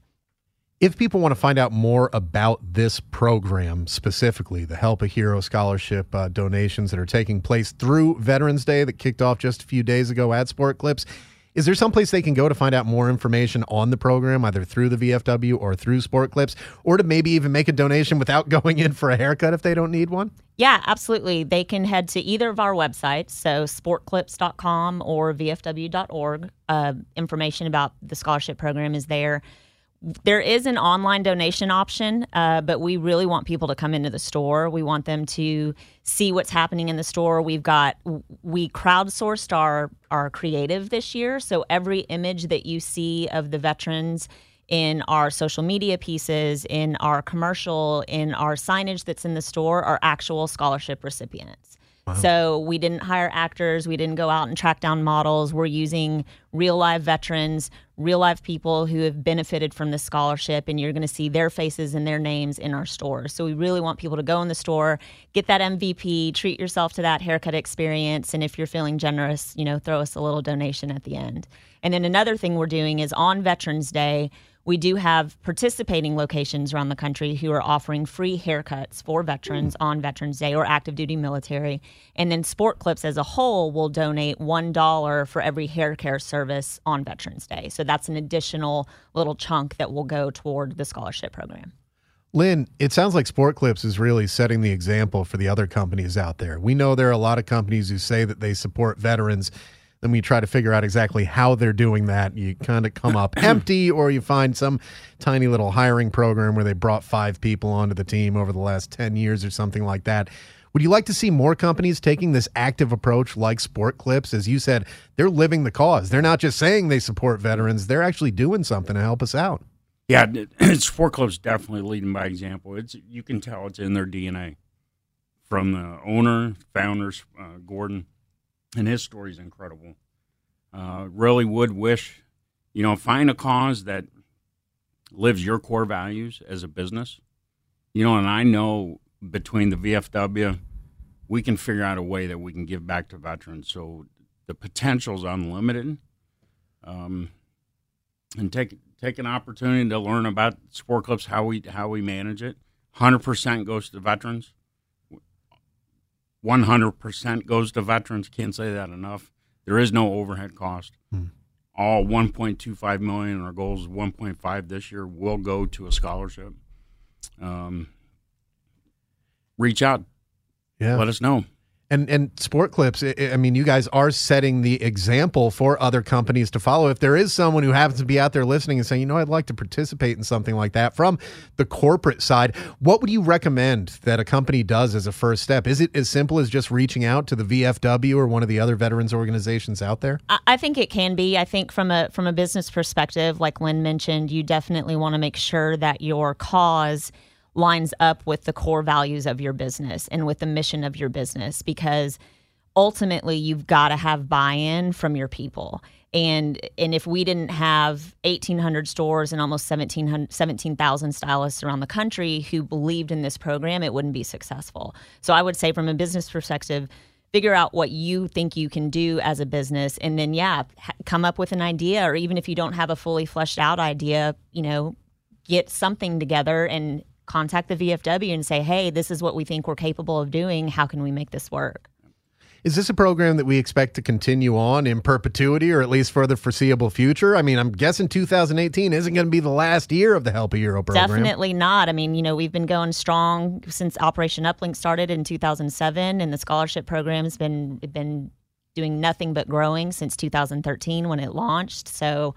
If people want to find out more about this program specifically, the Help a Hero scholarship uh, donations that are taking place through Veterans Day that kicked off just a few days ago at Sport Clips, is there some place they can go to find out more information on the program, either through the VFW or through Sport Clips, or to maybe even make a donation without going in for a haircut if they don't need one? Yeah, absolutely. They can head to either of our websites, so sportclips.com or vfw.org. Uh, information about the scholarship program is there there is an online donation option, uh, but we really want people to come into the store. We want them to see what's happening in the store. We've got we crowdsourced our our creative this year, so every image that you see of the veterans in our social media pieces, in our commercial, in our signage that's in the store are actual scholarship recipients. So we didn't hire actors, we didn't go out and track down models. We're using real live veterans, real live people who have benefited from this scholarship, and you're going to see their faces and their names in our stores. So we really want people to go in the store, get that MVP, treat yourself to that haircut experience, and if you're feeling generous, you know, throw us a little donation at the end. And then another thing we're doing is on Veterans Day, we do have participating locations around the country who are offering free haircuts for veterans hmm. on Veterans Day or active duty military. And then Sport Clips as a whole will donate $1 for every hair care service on Veterans Day. So that's an additional little chunk that will go toward the scholarship program. Lynn, it sounds like Sport Clips is really setting the example for the other companies out there. We know there are a lot of companies who say that they support veterans then we try to figure out exactly how they're doing that. You kind of come up empty, or you find some tiny little hiring program where they brought five people onto the team over the last 10 years or something like that. Would you like to see more companies taking this active approach like Sport Clips? As you said, they're living the cause. They're not just saying they support veterans, they're actually doing something to help us out. Yeah, Sport Clips definitely leading by example. It's you can tell it's in their DNA from the owner, founders, uh, Gordon and his story is incredible. Uh, really would wish, you know, find a cause that lives your core values as a business. You know, and I know between the VFW, we can figure out a way that we can give back to veterans. So the potential is unlimited. Um, and take take an opportunity to learn about sport clips, how we how we manage it. Hundred percent goes to veterans. 100% goes to veterans. Can't say that enough. There is no overhead cost. Hmm. All 1.25 million, our goal is 1.5 this year, will go to a scholarship. Um, reach out. Yeah. Let us know and and sport clips i mean you guys are setting the example for other companies to follow. If there is someone who happens to be out there listening and saying you know i'd like to participate in something like that from the corporate side what would you recommend that a company does as a first step? Is it as simple as just reaching out to the vfw or one of the other veterans organizations out there? I think it can be. I think from a from a business perspective like lynn mentioned you definitely want to make sure that your cause lines up with the core values of your business and with the mission of your business because ultimately you've got to have buy-in from your people. And and if we didn't have 1800 stores and almost 17,000 stylists around the country who believed in this program it wouldn't be successful. So i would say from a business perspective figure out what you think you can do as a business and then yeah come up with an idea or even if you don't have a fully fleshed out idea you know get something together and contact the VFW and say, hey, this is what we think we're capable of doing. How can we make this work? Is this a program that we expect to continue on in perpetuity or at least for the foreseeable future? I mean, I'm guessing 2018 isn't going to be the last year of the Help a Hero program. Definitely not. I mean, you know, we've been going strong since Operation Uplink started in 2007 and the scholarship program has been been doing nothing but growing since 2013 when it launched. So,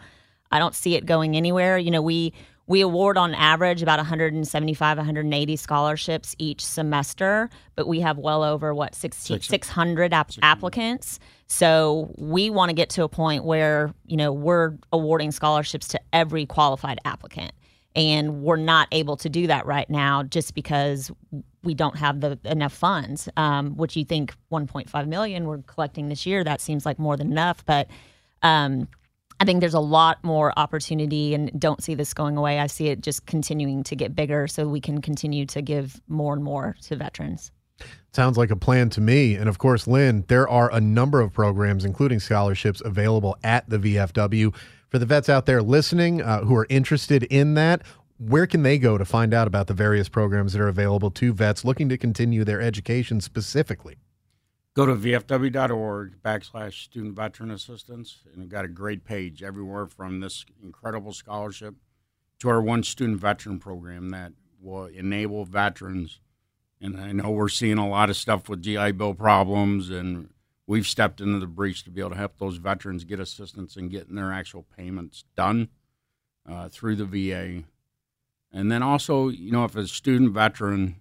I don't see it going anywhere. You know, we we award on average about 175 180 scholarships each semester but we have well over what 16, 600 ap- applicants. So we want to get to a point where you know we're awarding scholarships to every qualified applicant. And we're not able to do that right now just because we don't have the enough funds um, which you think 1.5 million we're collecting this year that seems like more than enough but um, I think there's a lot more opportunity and don't see this going away. I see it just continuing to get bigger so we can continue to give more and more to veterans. Sounds like a plan to me. And of course, Lynn, there are a number of programs, including scholarships, available at the VFW. For the vets out there listening uh, who are interested in that, where can they go to find out about the various programs that are available to vets looking to continue their education specifically? Go to vfw.org backslash student veteran assistance, and we've got a great page everywhere from this incredible scholarship to our one student veteran program that will enable veterans. And I know we're seeing a lot of stuff with GI Bill problems, and we've stepped into the breach to be able to help those veterans get assistance in getting their actual payments done uh, through the VA. And then also, you know, if a student veteran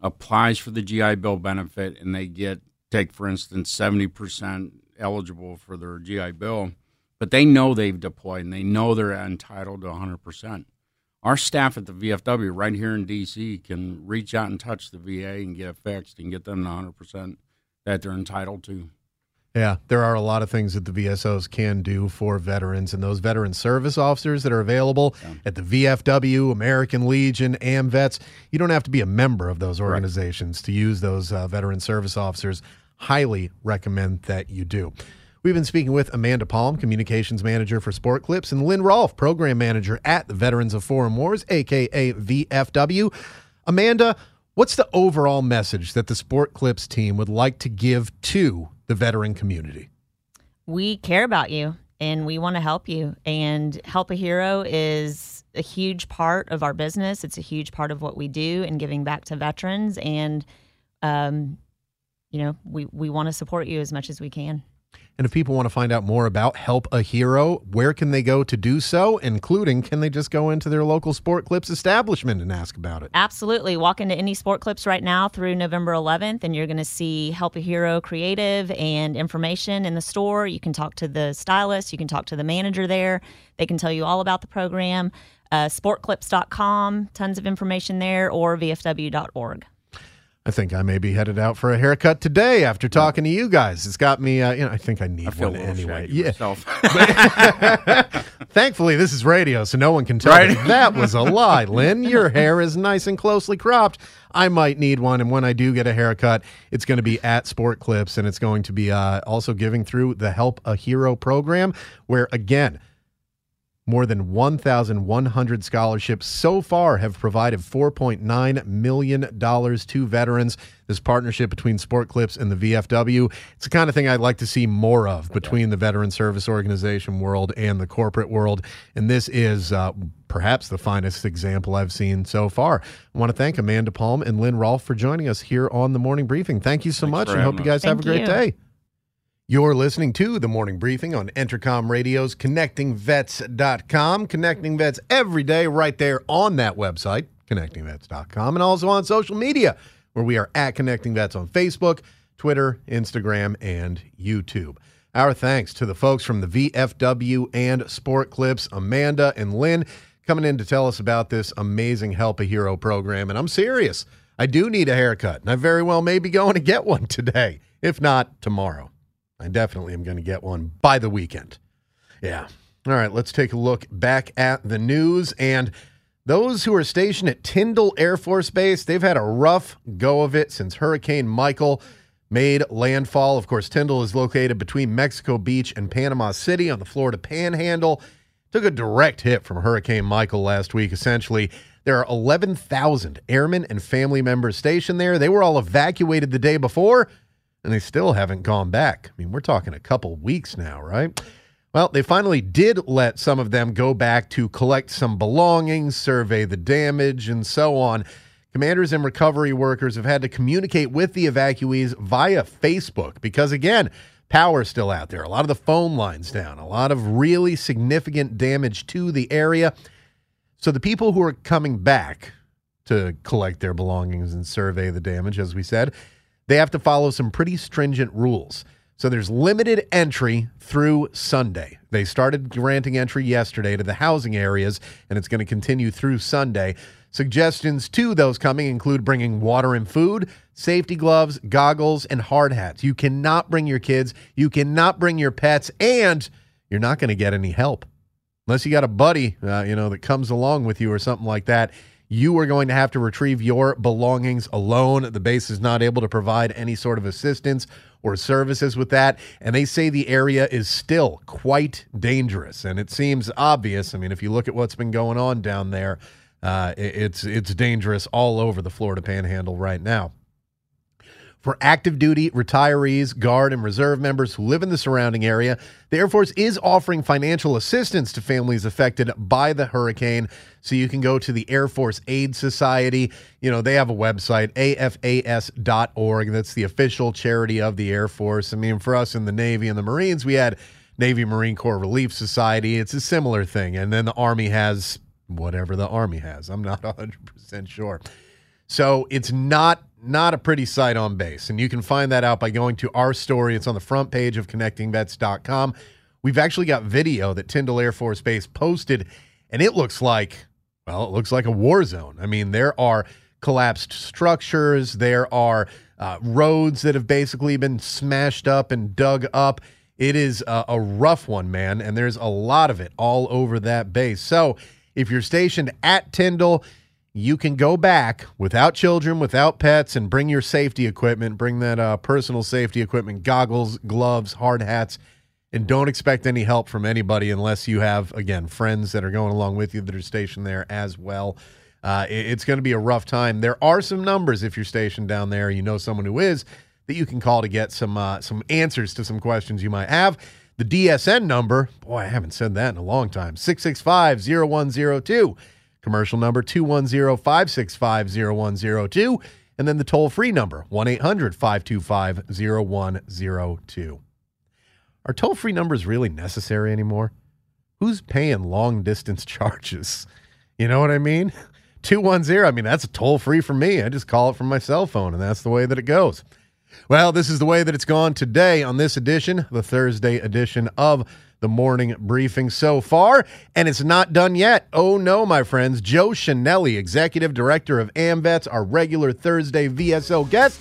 applies for the GI Bill benefit and they get take, for instance, 70% eligible for their GI Bill, but they know they've deployed and they know they're entitled to 100%. Our staff at the VFW right here in D.C. can reach out and touch the VA and get it fixed and get them to 100%. that they're entitled to. Yeah, there are a lot of things that the VSOs can do for veterans, and those veteran service officers that are available yeah. at the VFW, American Legion, AMVETS. You don't have to be a member of those organizations right. to use those uh, veteran service officers. Highly recommend that you do. We've been speaking with Amanda Palm, Communications Manager for Sport Clips, and Lynn Rolfe, Program Manager at the Veterans of Foreign Wars, aka VFW. Amanda, what's the overall message that the Sport Clips team would like to give to the veteran community? We care about you and we want to help you. And Help a Hero is a huge part of our business. It's a huge part of what we do in giving back to veterans. And, um, you know, we, we want to support you as much as we can. And if people want to find out more about Help a Hero, where can they go to do so? Including, can they just go into their local Sport Clips establishment and ask about it? Absolutely. Walk into any Sport Clips right now through November 11th, and you're going to see Help a Hero creative and information in the store. You can talk to the stylist, you can talk to the manager there. They can tell you all about the program. Uh, sportclips.com, tons of information there, or vfw.org. I think I may be headed out for a haircut today after talking to you guys. It's got me. Uh, you know, I think I need I one anyway. Yeah. Thankfully, this is radio, so no one can tell right? that was a lie. Lynn, your hair is nice and closely cropped. I might need one, and when I do get a haircut, it's going to be at Sport Clips, and it's going to be uh, also giving through the Help a Hero program, where again more than 1,100 scholarships so far have provided $4.9 million to veterans. This partnership between Sport Clips and the VFW, it's the kind of thing I'd like to see more of between the veteran service organization world and the corporate world. And this is uh, perhaps the finest example I've seen so far. I want to thank Amanda Palm and Lynn Rolfe for joining us here on the morning briefing. Thank you so Thanks much and hope you guys Thank have a great you. day. You're listening to the morning briefing on Entercom Radio's ConnectingVets.com. Connecting Vets every day right there on that website, ConnectingVets.com, and also on social media, where we are at Connecting Vets on Facebook, Twitter, Instagram, and YouTube. Our thanks to the folks from the VFW and Sport Clips, Amanda and Lynn, coming in to tell us about this amazing Help a Hero program. And I'm serious. I do need a haircut, and I very well may be going to get one today, if not tomorrow. I definitely am going to get one by the weekend. Yeah. All right, let's take a look back at the news. And those who are stationed at Tyndall Air Force Base, they've had a rough go of it since Hurricane Michael made landfall. Of course, Tyndall is located between Mexico Beach and Panama City on the Florida Panhandle. Took a direct hit from Hurricane Michael last week. Essentially, there are 11,000 airmen and family members stationed there. They were all evacuated the day before and they still haven't gone back. I mean, we're talking a couple weeks now, right? Well, they finally did let some of them go back to collect some belongings, survey the damage, and so on. Commanders and recovery workers have had to communicate with the evacuees via Facebook because, again, power's still out there. A lot of the phone lines down, a lot of really significant damage to the area. So the people who are coming back to collect their belongings and survey the damage, as we said, they have to follow some pretty stringent rules. So there's limited entry through Sunday. They started granting entry yesterday to the housing areas, and it's going to continue through Sunday. Suggestions to those coming include bringing water and food, safety gloves, goggles, and hard hats. You cannot bring your kids, you cannot bring your pets, and you're not going to get any help unless you got a buddy, uh, you know, that comes along with you or something like that. You are going to have to retrieve your belongings alone. The base is not able to provide any sort of assistance or services with that. And they say the area is still quite dangerous. And it seems obvious. I mean, if you look at what's been going on down there, uh, it's it's dangerous all over the Florida Panhandle right now. For active duty retirees, guard, and reserve members who live in the surrounding area, the Air Force is offering financial assistance to families affected by the hurricane. So you can go to the Air Force Aid Society. You know, they have a website, afas.org. That's the official charity of the Air Force. I mean, for us in the Navy and the Marines, we had Navy Marine Corps Relief Society. It's a similar thing. And then the Army has whatever the Army has. I'm not 100% sure. So it's not not a pretty sight on base. And you can find that out by going to our story. It's on the front page of connectingvets.com. We've actually got video that Tyndall Air Force Base posted, and it looks like, well, it looks like a war zone. I mean, there are collapsed structures, there are uh, roads that have basically been smashed up and dug up. It is a, a rough one, man, and there's a lot of it all over that base. So if you're stationed at Tyndall, you can go back without children, without pets, and bring your safety equipment. Bring that uh, personal safety equipment, goggles, gloves, hard hats, and don't expect any help from anybody unless you have, again, friends that are going along with you that are stationed there as well. Uh, it- it's going to be a rough time. There are some numbers if you're stationed down there. You know someone who is that you can call to get some uh, some answers to some questions you might have. The DSN number, boy, I haven't said that in a long time. 665 0102. Commercial number 210 565 0102. And then the toll free number 1 800 525 0102. Are toll free numbers really necessary anymore? Who's paying long distance charges? You know what I mean? 210, I mean, that's toll free for me. I just call it from my cell phone, and that's the way that it goes. Well, this is the way that it's gone today on this edition, the Thursday edition of the morning briefing so far. And it's not done yet. Oh, no, my friends. Joe Chenelly, Executive Director of AMVETS, our regular Thursday VSO guest.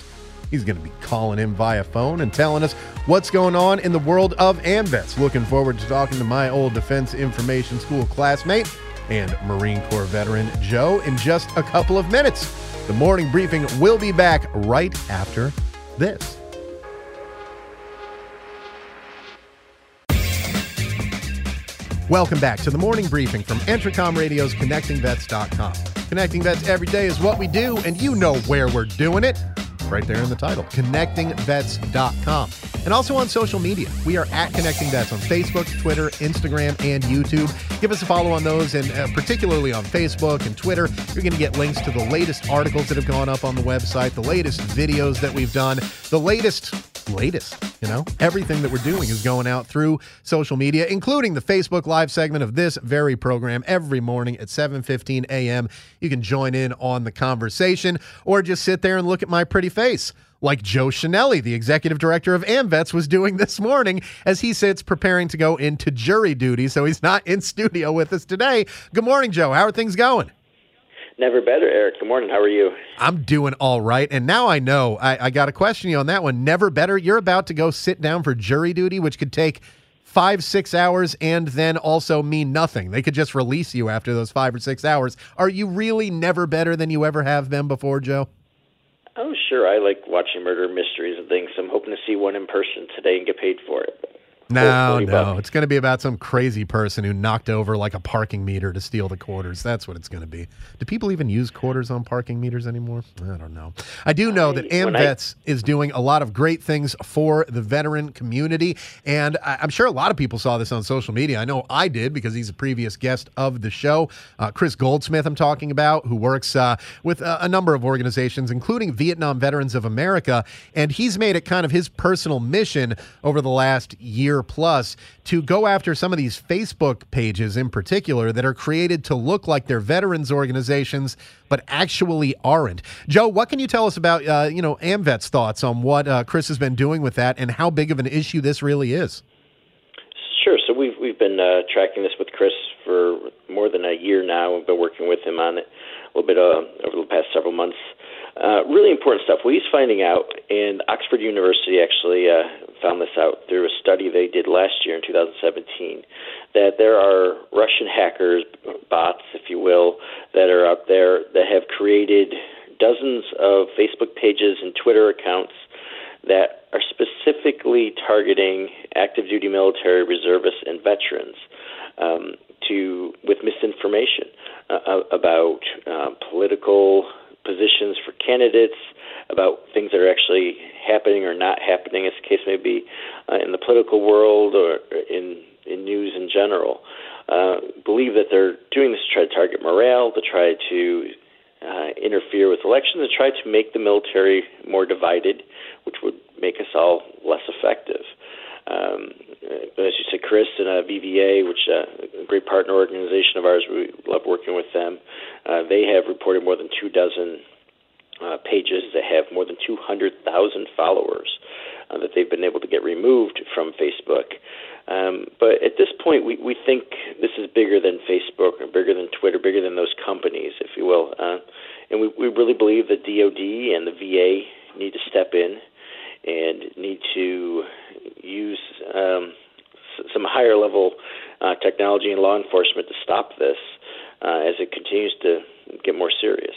He's going to be calling in via phone and telling us what's going on in the world of AMVETS. Looking forward to talking to my old Defense Information School classmate and Marine Corps veteran Joe in just a couple of minutes. The morning briefing will be back right after this. Welcome back to the morning briefing from Entercom Radio's ConnectingVets.com. Connecting Vets every day is what we do, and you know where we're doing it. Right there in the title, ConnectingVets.com. And also on social media. We are at Connecting Vets on Facebook, Twitter, Instagram, and YouTube. Give us a follow on those, and uh, particularly on Facebook and Twitter. You're going to get links to the latest articles that have gone up on the website, the latest videos that we've done, the latest latest. You know, everything that we're doing is going out through social media, including the Facebook Live segment of this very program every morning at 7:15 a.m. You can join in on the conversation, or just sit there and look at my pretty face. Like Joe Chenelly, the executive director of AMVETS, was doing this morning as he sits preparing to go into jury duty. So he's not in studio with us today. Good morning, Joe. How are things going? Never better, Eric. Good morning. How are you? I'm doing all right. And now I know I, I got to question you on that one. Never better. You're about to go sit down for jury duty, which could take five, six hours and then also mean nothing. They could just release you after those five or six hours. Are you really never better than you ever have been before, Joe? Oh, sure. I like watching murder mysteries and things. I'm hoping to see one in person today and get paid for it. No, no. bucks. It's going to be about some crazy person who knocked over like a parking meter to steal the quarters. That's what it's going to be. Do people even use quarters on parking meters anymore? I don't know. I do know that I- I- AMVETS is doing a lot of great things for the veteran community. And I- I'm sure a lot of people saw this on social media. I know I did because he's a previous guest of the show. Uh, Chris Goldsmith, I'm talking about, who works uh, with a, a number of organizations, including Vietnam Veterans of America. And he's made it kind of his personal mission over the last year plus to go after some of these Facebook pages in particular that are created to look like they're veterans organizations, but actually aren't. Joe, what can you tell us about, uh, you know, AMVET's thoughts on what uh, Chris has been doing with that and how big of an issue this really is? Sure. So we've we've been uh, tracking this with Chris for more than a year now. We've been working with him on it a little bit uh, over the past several months. Uh, really important stuff. What he's finding out, and Oxford University actually uh, found this out through a study they did last year in 2017, that there are Russian hackers, bots, if you will, that are out there that have created dozens of Facebook pages and Twitter accounts that are specifically targeting active duty military reservists and veterans um, to with misinformation uh, about uh, political positions for candidates, about things that are actually happening or not happening, as the case may be, uh, in the political world or in in news in general. Uh, believe that they're doing this to try to target morale, to try to uh, interfere with elections, to try to make the military more divided, which would make us all less effective. Um, as you said, Chris and uh, VVA, which uh, a great partner organization of ours, we love working with them. Uh, they have reported more than two dozen uh, pages that have more than 200,000 followers uh, that they've been able to get removed from Facebook. Um, but at this point, we, we think this is bigger than Facebook or bigger than Twitter, bigger than those companies, if you will. Uh, and we, we really believe the DoD and the VA need to step in and need to use um, some higher level uh, technology and law enforcement to stop this uh, as it continues to get more serious.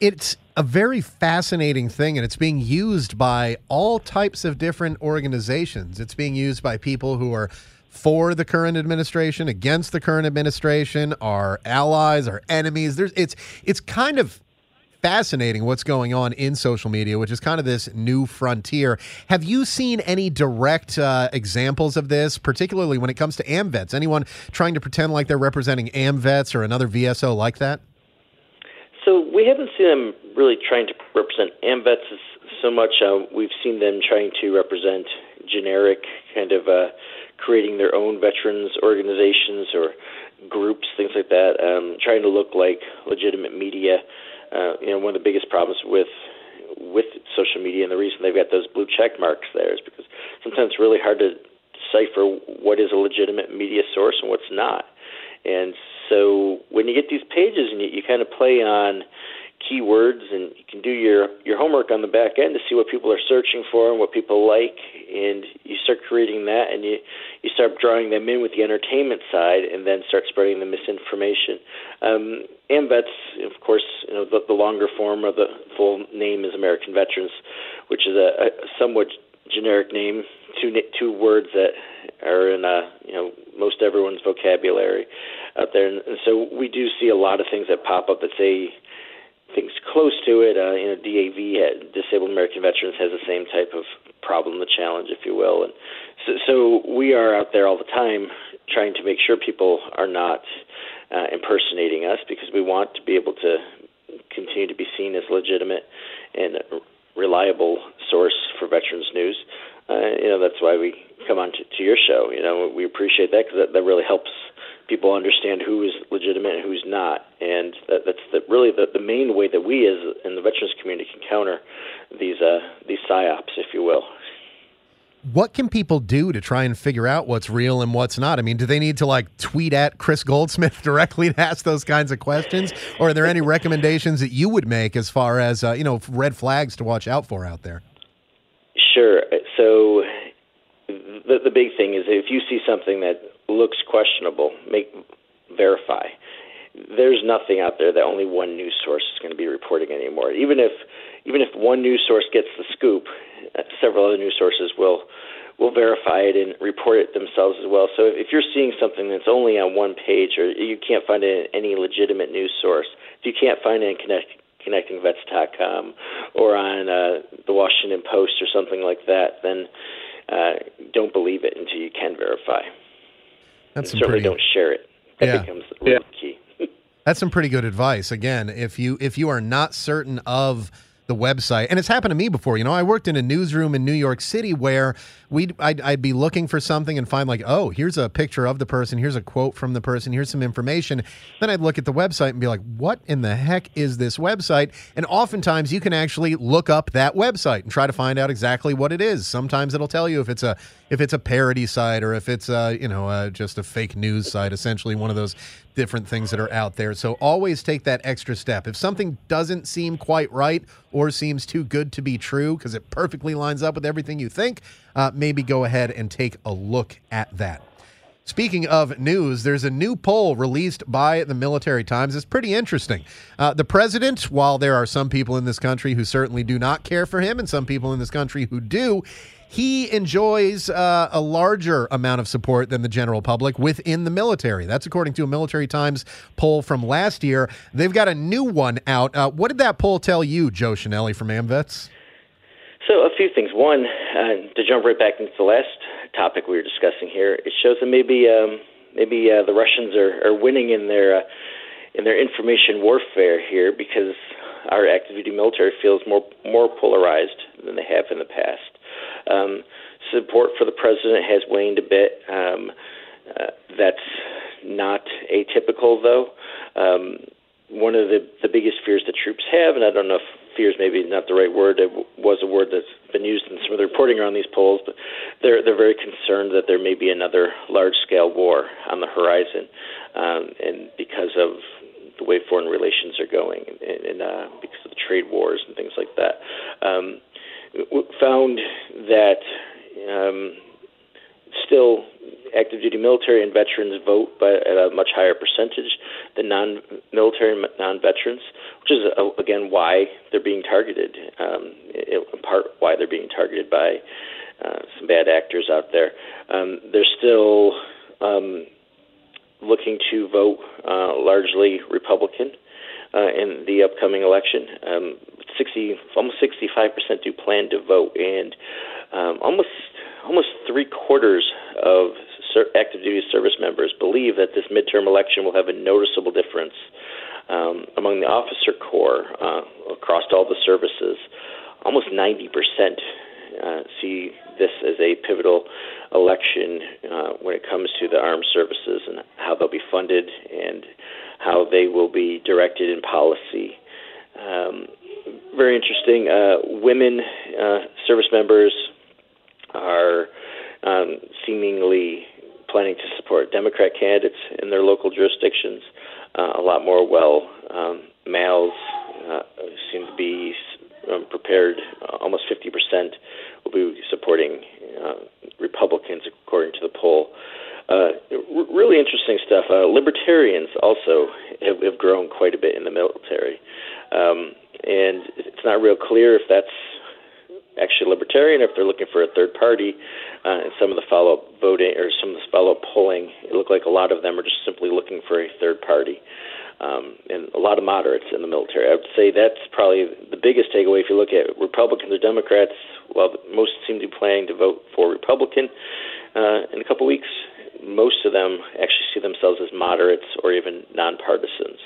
It's a very fascinating thing, and it's being used by all types of different organizations. It's being used by people who are for the current administration, against the current administration, our allies, our enemies. There's it's it's kind of fascinating what's going on in social media, which is kind of this new frontier. Have you seen any direct uh, examples of this, particularly when it comes to AMVETS? Anyone trying to pretend like they're representing AMVETS or another VSO like that? So we haven't seen them really trying to represent AMVETS so much. Uh, we've seen them trying to represent generic kind of uh, creating their own veterans organizations or groups, things like that, um, trying to look like legitimate media. Uh, you know, one of the biggest problems with with social media and the reason they've got those blue check marks there is because sometimes it's really hard to decipher what is a legitimate media source and what's not. And so when you get these pages and you, you kind of play on keywords and you can do your your homework on the back end to see what people are searching for and what people like and you start creating that and you you start drawing them in with the entertainment side and then start spreading the misinformation. Um AMVETS of course you know the, the longer form of the full name is American Veterans which is a, a somewhat generic name two two words that are in uh you know most everyone's vocabulary out there. And, and so we do see a lot of things that pop up that say things close to it. Uh, you know, DAV, Disabled American Veterans, has the same type of problem, the challenge, if you will. And so, so we are out there all the time trying to make sure people are not uh, impersonating us because we want to be able to continue to be seen as legitimate and reliable source for veterans news. Uh, you know, that's why we come on to, to your show. You know, we appreciate that because that, that really helps people understand who is legitimate and who's not. And that, that's the, really the, the main way that we, as in the veterans community, can counter these uh, these psyops, if you will. What can people do to try and figure out what's real and what's not? I mean, do they need to like tweet at Chris Goldsmith directly to ask those kinds of questions, or are there any recommendations that you would make as far as uh, you know red flags to watch out for out there? Sure. So the the big thing is if you see something that looks questionable, make verify. There's nothing out there that only one news source is going to be reporting anymore. Even if even if one news source gets the scoop, uh, several other news sources will will verify it and report it themselves as well. So if you're seeing something that's only on one page, or you can't find it in any legitimate news source, if you can't find it in Connect, connectingvets.com or on uh, the Washington Post or something like that, then uh, don't believe it until you can verify. That's certainly pretty, don't share it. That yeah. becomes the yeah. key. That's some pretty good advice. Again, if you if you are not certain of the website. And it's happened to me before. You know, I worked in a newsroom in New York City where we I'd, I'd, be looking for something and find like, oh, here's a picture of the person, here's a quote from the person, here's some information. Then I'd look at the website and be like, what in the heck is this website? And oftentimes you can actually look up that website and try to find out exactly what it is. Sometimes it'll tell you if it's a if it's a parody site or if it's a you know uh, just a fake news site, essentially one of those different things that are out there. So always take that extra step. If something doesn't seem quite right or seems too good to be true because it perfectly lines up with everything you think, uh, maybe go ahead and take a look at that. Speaking of news, there's a new poll released by the Military Times. It's pretty interesting. Uh, the president, while there are some people in this country who certainly do not care for him and some people in this country who do, he enjoys uh, a larger amount of support than the general public within the military. That's according to a Military Times poll from last year. They've got a new one out. Uh, what did that poll tell you, Joe Chenelly from AMVETS? So, a few things. One, uh, to jump right back into the last topic we were discussing here, it shows that maybe um, maybe uh, the Russians are, are winning in their uh, in their information warfare here because our active duty military feels more more polarized than they have in the past. Um, support for the president has waned a bit. Um, uh, that's not atypical, though. Um, one of the, the biggest fears that troops have, and I don't know if fears maybe not the right word, it was a word that's been used in some of the reporting around these polls, but they're they're very concerned that there may be another large scale war on the horizon, um, and because of the way foreign relations are going, and, and uh, because of the trade wars and things like that. Um, found that um, still active duty military and veterans vote by, at a much higher percentage than non military and non veterans, which is uh, again why they're being targeted. Um, in part, why they're being targeted by uh, some bad actors out there. Um, they're still um, looking to vote uh, largely Republican uh, in the upcoming election. Um, 60, almost 65 percent do plan to vote, and um, almost almost three quarters of active duty service members believe that this midterm election will have a noticeable difference um, among the officer corps uh, across all the services. Almost 90 percent uh, see this as a pivotal election uh, when it comes to the armed services and how they'll be funded and how they will be directed in policy. Um, very interesting. Uh, women uh, service members are um, seemingly planning to support Democrat candidates in their local jurisdictions uh, a lot more well. Um, males uh, seem to be um, prepared. Uh, almost 50% will be supporting uh, Republicans, according to the poll. Uh, really interesting stuff. Uh, libertarians also have, have grown quite a bit in the military, um, and it's not real clear if that's actually libertarian, or if they're looking for a third party. Uh, and some of the follow-up voting or some of the follow-up polling, it looked like a lot of them are just simply looking for a third party. Um, and a lot of moderates in the military. I would say that's probably the biggest takeaway. If you look at Republicans or Democrats, well, most seem to be planning to vote for Republican uh, in a couple weeks. Most of them actually see themselves as moderates or even nonpartisans.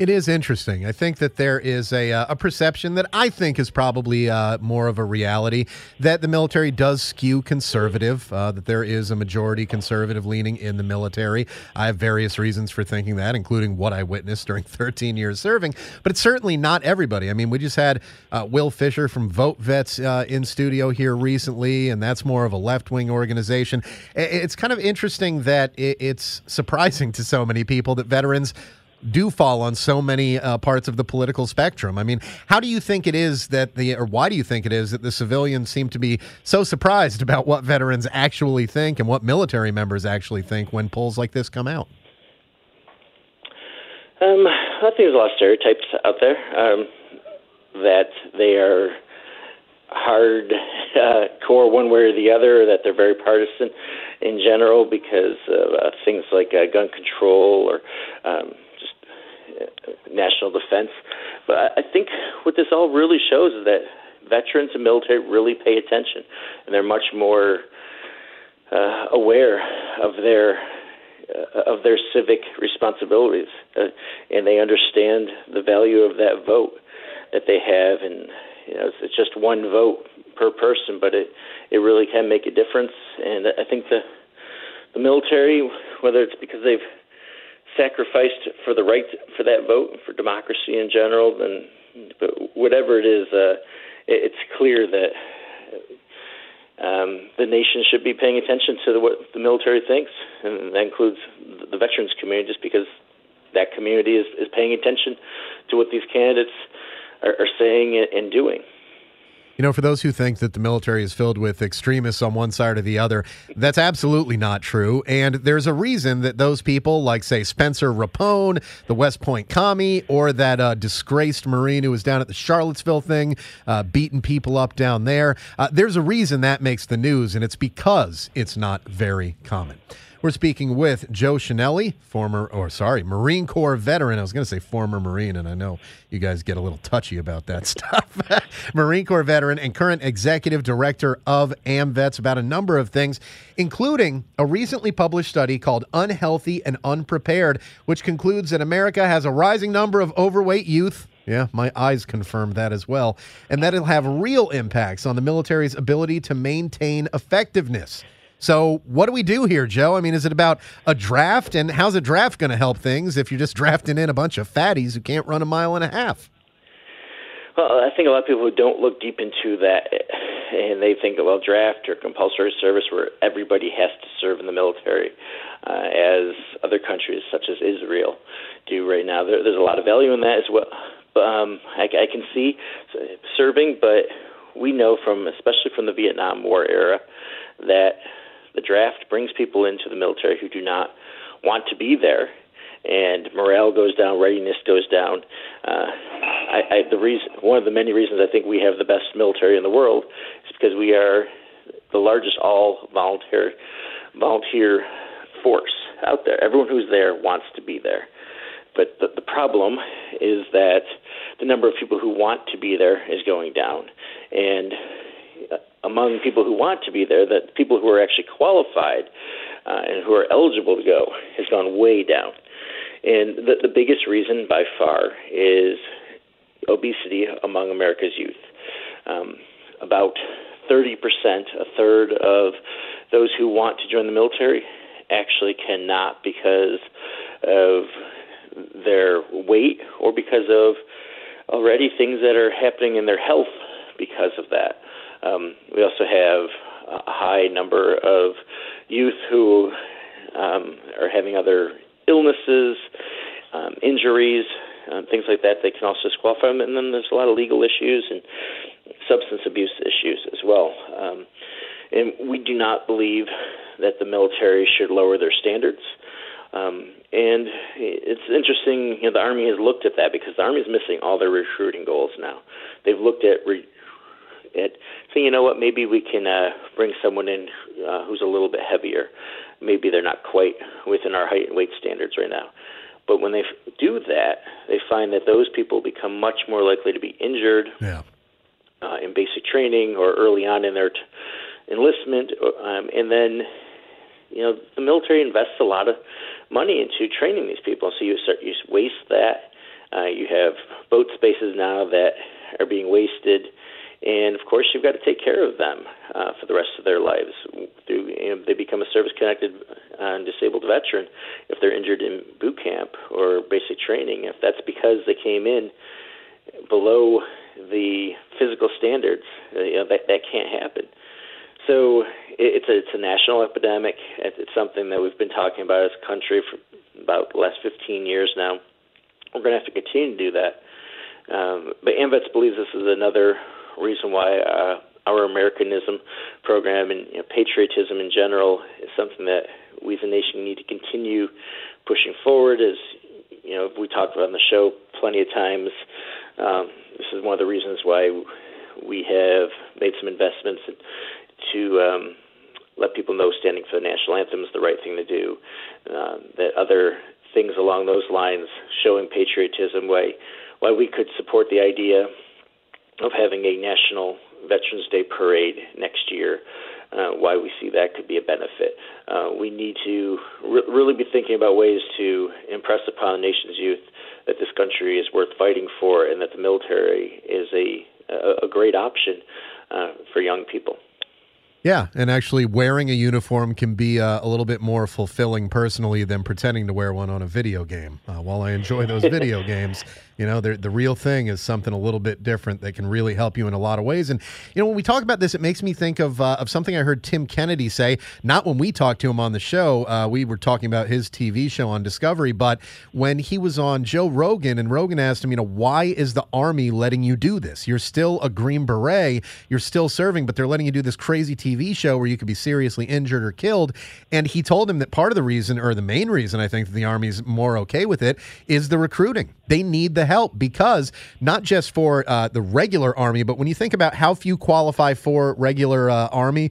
It is interesting. I think that there is a, uh, a perception that I think is probably uh, more of a reality that the military does skew conservative, uh, that there is a majority conservative leaning in the military. I have various reasons for thinking that, including what I witnessed during 13 years serving, but it's certainly not everybody. I mean, we just had uh, Will Fisher from Vote Vets uh, in studio here recently, and that's more of a left wing organization. It's kind of interesting that it's surprising to so many people that veterans do fall on so many uh, parts of the political spectrum. I mean, how do you think it is that the, or why do you think it is that the civilians seem to be so surprised about what veterans actually think and what military members actually think when polls like this come out? Um, I think there's a lot of stereotypes out there um, that they are hard uh, core one way or the other, that they're very partisan in general because of uh, things like uh, gun control or um, national defense. But I think what this all really shows is that veterans and military really pay attention, and they're much more uh, aware of their uh, of their civic responsibilities, uh, and they understand the value of that vote that they have. And you know, it's, it's just one vote per person, but it it really can make a difference. And I think the the military, whether it's because they've sacrificed for the right for that vote for democracy in general, then but whatever it is, uh, it's clear that um, the nation should be paying attention to the, what the military thinks, and that includes the veterans community, just because that community is, is paying attention to what these candidates are, are saying and doing. You know, for those who think that the military is filled with extremists on one side or the other, that's absolutely not true. And there's a reason that those people, like, say, Spencer Rapone, the West Point commie, or that uh, disgraced Marine who was down at the Charlottesville thing, uh, beating people up down there, uh, there's a reason that makes the news, and it's because it's not very common. We're speaking with Joe Chenelly, former, or sorry, Marine Corps veteran. I was going to say former Marine, and I know you guys get a little touchy about that stuff. Marine Corps veteran and current executive director of AMVETS about a number of things, including a recently published study called Unhealthy and Unprepared, which concludes that America has a rising number of overweight youth yeah, my eyes confirm that as well. And that it'll have real impacts on the military's ability to maintain effectiveness. So, what do we do here, Joe? I mean, is it about a draft? And how's a draft going to help things if you're just drafting in a bunch of fatties who can't run a mile and a half? Well, I think a lot of people who don't look deep into that and they think, well, draft or compulsory service, where everybody has to serve in the military, uh, as other countries such as Israel do right now. There, there's a lot of value in that as well. Um, I, I can see serving, but we know from, especially from the Vietnam War era, that the draft brings people into the military who do not want to be there, and morale goes down, readiness goes down. Uh, I, I, the reason, one of the many reasons I think we have the best military in the world is because we are the largest all volunteer volunteer force out there. Everyone who's there wants to be there. But the, the problem is that the number of people who want to be there is going down. And uh, among people who want to be there, that people who are actually qualified uh, and who are eligible to go has gone way down. And the, the biggest reason by far is obesity among America's youth. Um, about 30%, a third of those who want to join the military actually cannot because of their weight or because of already things that are happening in their health because of that. Um, we also have a high number of youth who um, are having other illnesses, um, injuries, um, things like that. They can also disqualify them. And then there's a lot of legal issues and substance abuse issues as well. Um, and we do not believe that the military should lower their standards. Um, and it's interesting, you know, the Army has looked at that because the Army is missing all their recruiting goals now. They've looked at re- at saying, you know what, maybe we can uh, bring someone in uh, who's a little bit heavier. Maybe they're not quite within our height and weight standards right now. But when they f- do that, they find that those people become much more likely to be injured Yeah. uh, in basic training or early on in their t- enlistment, um, and then you know the military invests a lot of money into training these people. So you start you waste that. Uh, you have boat spaces now that are being wasted, and of course you've got to take care of them uh, for the rest of their lives. Through, you know, they become a service-connected uh, and disabled veteran if they're injured in boot camp or basic training. If that's because they came in below the physical standards, uh, you know, that that can't happen. So it's a it's a national epidemic. It's something that we've been talking about as a country for about the last 15 years now. We're going to have to continue to do that. Um, but AMVETS believes this is another reason why uh, our Americanism program and you know, patriotism in general is something that we as a nation need to continue pushing forward. As you know, we talked about on the show plenty of times. Um, this is one of the reasons why we have made some investments in, to um, let people know standing for the national anthem is the right thing to do. Uh, that other things along those lines, showing patriotism, why why we could support the idea of having a national Veterans Day parade next year. Uh, why we see that could be a benefit. Uh, we need to re- really be thinking about ways to impress upon the nation's youth that this country is worth fighting for, and that the military is a a, a great option uh, for young people. Yeah, and actually wearing a uniform can be uh, a little bit more fulfilling personally than pretending to wear one on a video game. Uh, while I enjoy those video games, you know, the real thing is something a little bit different that can really help you in a lot of ways. And you know, when we talk about this, it makes me think of uh, of something I heard Tim Kennedy say. Not when we talked to him on the show, uh, we were talking about his TV show on Discovery, but when he was on Joe Rogan, and Rogan asked him, you know, why is the Army letting you do this? You're still a Green Beret, you're still serving, but they're letting you do this crazy TV show where you could be seriously injured or killed. And he told him that part of the reason, or the main reason, I think that the Army's more okay with it, is the recruiting. They need the help because not just for uh, the regular Army, but when you think about how few qualify for regular uh, Army,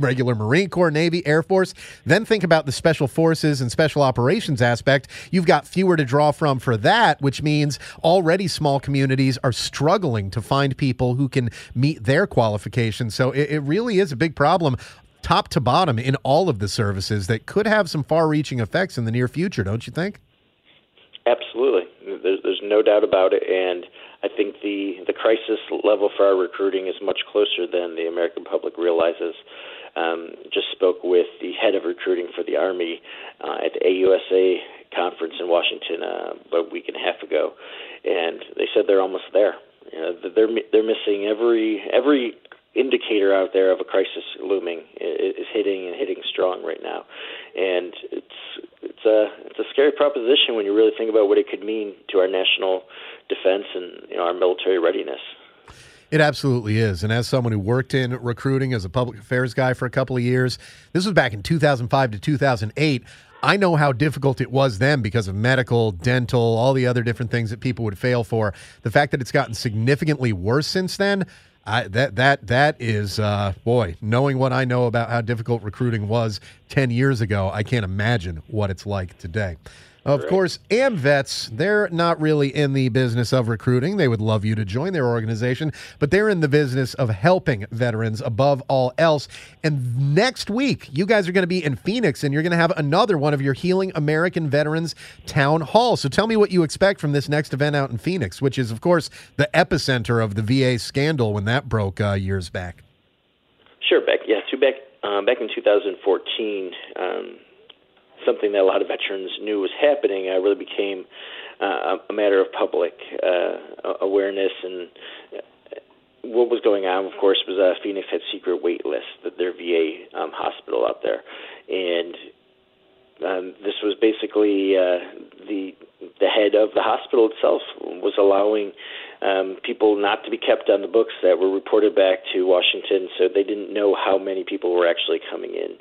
regular Marine Corps, Navy, Air Force. Then think about the special forces and special operations aspect. You've got fewer to draw from for that, which means already small communities are struggling to find people who can meet their qualifications. So it, it really is a big problem. Top to bottom in all of the services that could have some far reaching effects in the near future, don't you think? Absolutely. There's, there's no doubt about it. And I think the, the crisis level for our recruiting is much closer than the American public realizes um, just spoke with the head of recruiting for the Army uh, at the AUSA conference in Washington uh, about a week and a half ago, and they said they're almost there. You know, they're they're missing every every indicator out there of a crisis looming is hitting and hitting strong right now, and it's it's a it's a scary proposition when you really think about what it could mean to our national defense and you know our military readiness. It absolutely is. And as someone who worked in recruiting as a public affairs guy for a couple of years, this was back in 2005 to 2008. I know how difficult it was then because of medical, dental, all the other different things that people would fail for. The fact that it's gotten significantly worse since then, I, that that that is uh, boy. Knowing what I know about how difficult recruiting was ten years ago, I can't imagine what it's like today. Of course, AMVETS, they're not really in the business of recruiting. They would love you to join their organization, but they're in the business of helping veterans above all else. And next week, you guys are going to be in Phoenix and you're going to have another one of your Healing American Veterans town hall. So tell me what you expect from this next event out in Phoenix, which is, of course, the epicenter of the VA scandal when that broke uh, years back. Sure, back yeah, so back um, back in 2014. Um, something that a lot of veterans knew was happening uh, really became uh, a matter of public uh, awareness. And uh, what was going on, of course, was uh, Phoenix had secret wait lists at their VA um, hospital out there, and um, this was basically uh, the the head of the hospital itself was allowing um, people not to be kept on the books that were reported back to Washington, so they didn't know how many people were actually coming in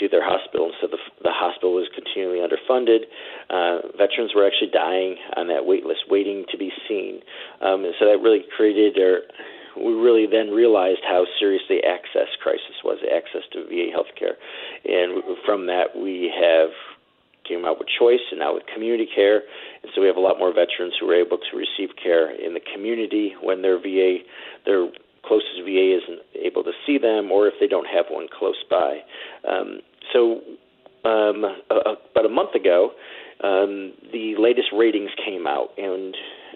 to their hospital, and so the, the hospital was continually underfunded. Uh, veterans were actually dying on that wait list, waiting to be seen, um, and so that really created or we really then realized how serious the access crisis was, the access to VA healthcare. And from that, we have came out with choice and now with community care. And so we have a lot more veterans who are able to receive care in the community when their VA, their closest VA isn't able to see them or if they don't have one close by. Um, so um, about a month ago, um, the latest ratings came out, and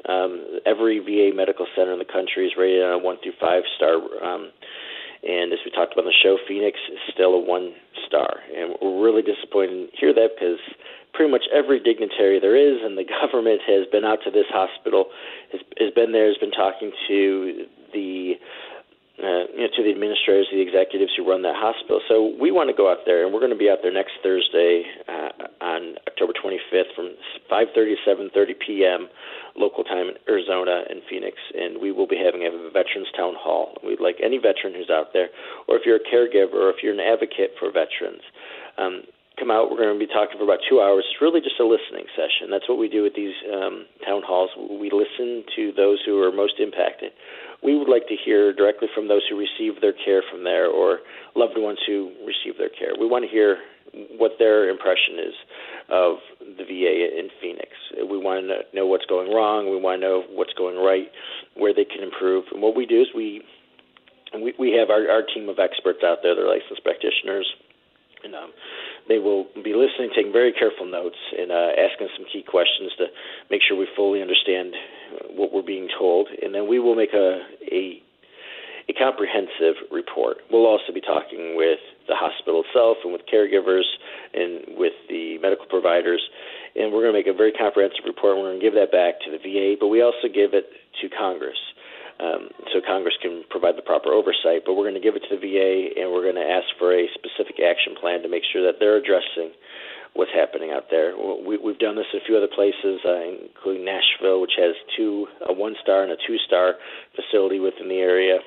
um, every VA medical center in the country is rated on a one through five star. Um, and as we talked about on the show, Phoenix is still a one star. And we're really disappointed to hear that because pretty much every dignitary there is and the government has been out to this hospital, has, has been there, has been talking to the uh, you know, to the administrators, the executives who run that hospital. So we want to go out there, and we're going to be out there next Thursday uh, on October 25th from 5:30 to 7:30 p.m. local time in Arizona and Phoenix, and we will be having a veterans town hall. We'd like any veteran who's out there, or if you're a caregiver, or if you're an advocate for veterans. Um, come out. We're going to be talking for about two hours. It's really just a listening session. That's what we do with these um, town halls. We listen to those who are most impacted we would like to hear directly from those who receive their care from there or loved ones who receive their care. We want to hear what their impression is of the VA in Phoenix. We want to know what's going wrong. We want to know what's going right, where they can improve. And what we do is we we, we have our, our team of experts out there. They're licensed practitioners, and um, they will be listening, taking very careful notes, and uh, asking some key questions to make sure we fully understand what we're being told, and then we will make a a, a comprehensive report. We'll also be talking with the hospital itself and with caregivers and with the medical providers, and we're going to make a very comprehensive report. We're going to give that back to the VA, but we also give it to Congress. Um, so Congress can provide the proper oversight, but we're going to give it to the VA and we're going to ask for a specific action plan to make sure that they're addressing what's happening out there. We, we've done this in a few other places, uh, including Nashville, which has two, a one-star and a two-star facility within the area,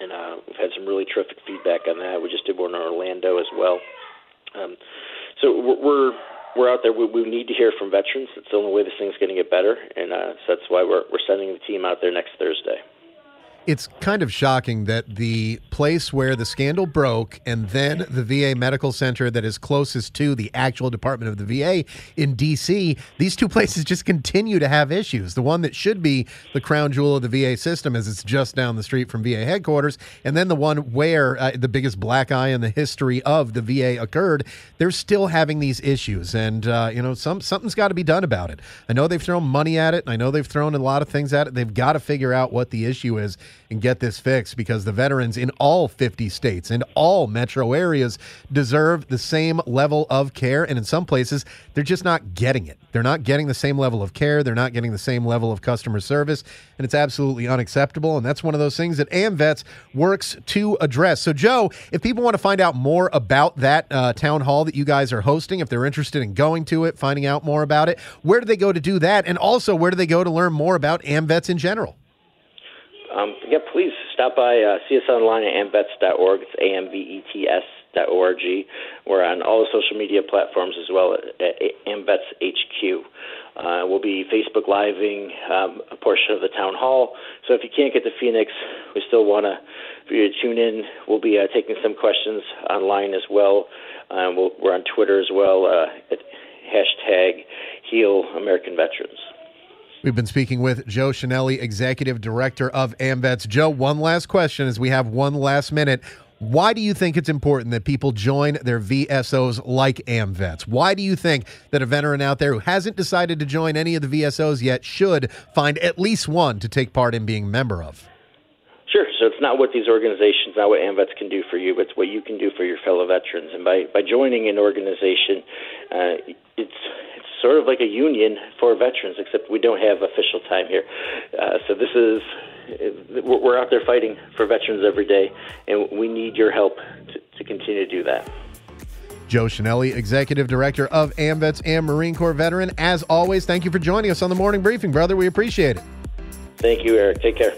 and uh, we've had some really terrific feedback on that. We just did one in Orlando as well. Um, so we're, we're we're out there. We, we need to hear from veterans. It's the only way this thing's going to get better, and uh, so that's why we're we're sending the team out there next Thursday it's kind of shocking that the place where the scandal broke and then the VA medical center that is closest to the actual department of the VA in DC, these two places just continue to have issues. The one that should be the crown jewel of the VA system as it's just down the street from VA headquarters, and then the one where uh, the biggest black eye in the history of the VA occurred, they're still having these issues. And, uh, you know, some something's got to be done about it. I know they've thrown money at it, and I know they've thrown a lot of things at it. They've got to figure out what the issue is and get this fixed because the veterans in all 50 states and all metro areas deserve the same level of care. And in some places, they're just not getting it. They're not getting the same level of care. They're not getting the same level of customer service. And it's absolutely unacceptable. And that's one of those things that AMVETS works to address. So, Joe, if people want to find out more about that uh, town hall that you guys are hosting, if they're interested in going to it, finding out more about it, where do they go to do that? And also, where do they go to learn more about AMVETS in general? Um, yeah, please stop by, uh, see us online at amvets.org. It's A-M-V-E-T-S dot org. We're on all the social media platforms as well at, AMVETS HQ. Uh, we'll be Facebook Living um, a portion of the town hall. So if you can't get to Phoenix, we still want to for you to tune in. We'll be uh, taking some questions online as well. Uh, we we are on Twitter as well uh, at hashtag Heal American Veterans. We've been speaking with Joe Chenelly, Executive Director of AMVETS. Joe, one last question as we have one last minute. Why do you think it's important that people join their VSOs like AMVETS? Why do you think that a veteran out there who hasn't decided to join any of the VSOs yet should find at least one to take part in being a member of? Sure. So it's not what these organizations, not what AMVETS can do for you, but it's what you can do for your fellow veterans. And by, by joining an organization, uh, it's sort of like a union for veterans, except we don't have official time here. Uh, so this is we're out there fighting for veterans every day, and we need your help to, to continue to do that. Joe Chenelly, Executive Director of AMVETS and Marine Corps veteran. As always, thank you for joining us on the morning briefing, brother. We appreciate it. Thank you, Eric. Take care.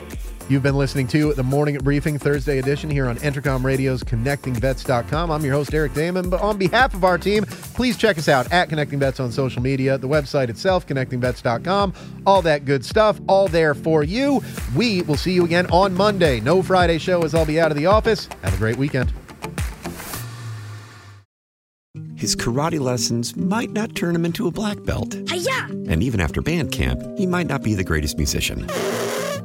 You've been listening to the Morning Briefing Thursday edition here on Entercom Radio's ConnectingVets.com. I'm your host, Eric Damon. But on behalf of our team, please check us out at Connecting Vets on social media, the website itself, ConnectingVets.com, all that good stuff, all there for you. We will see you again on Monday. No Friday show as I'll be out of the office. Have a great weekend. His karate lessons might not turn him into a black belt. Hi-ya! And even after band camp, he might not be the greatest musician.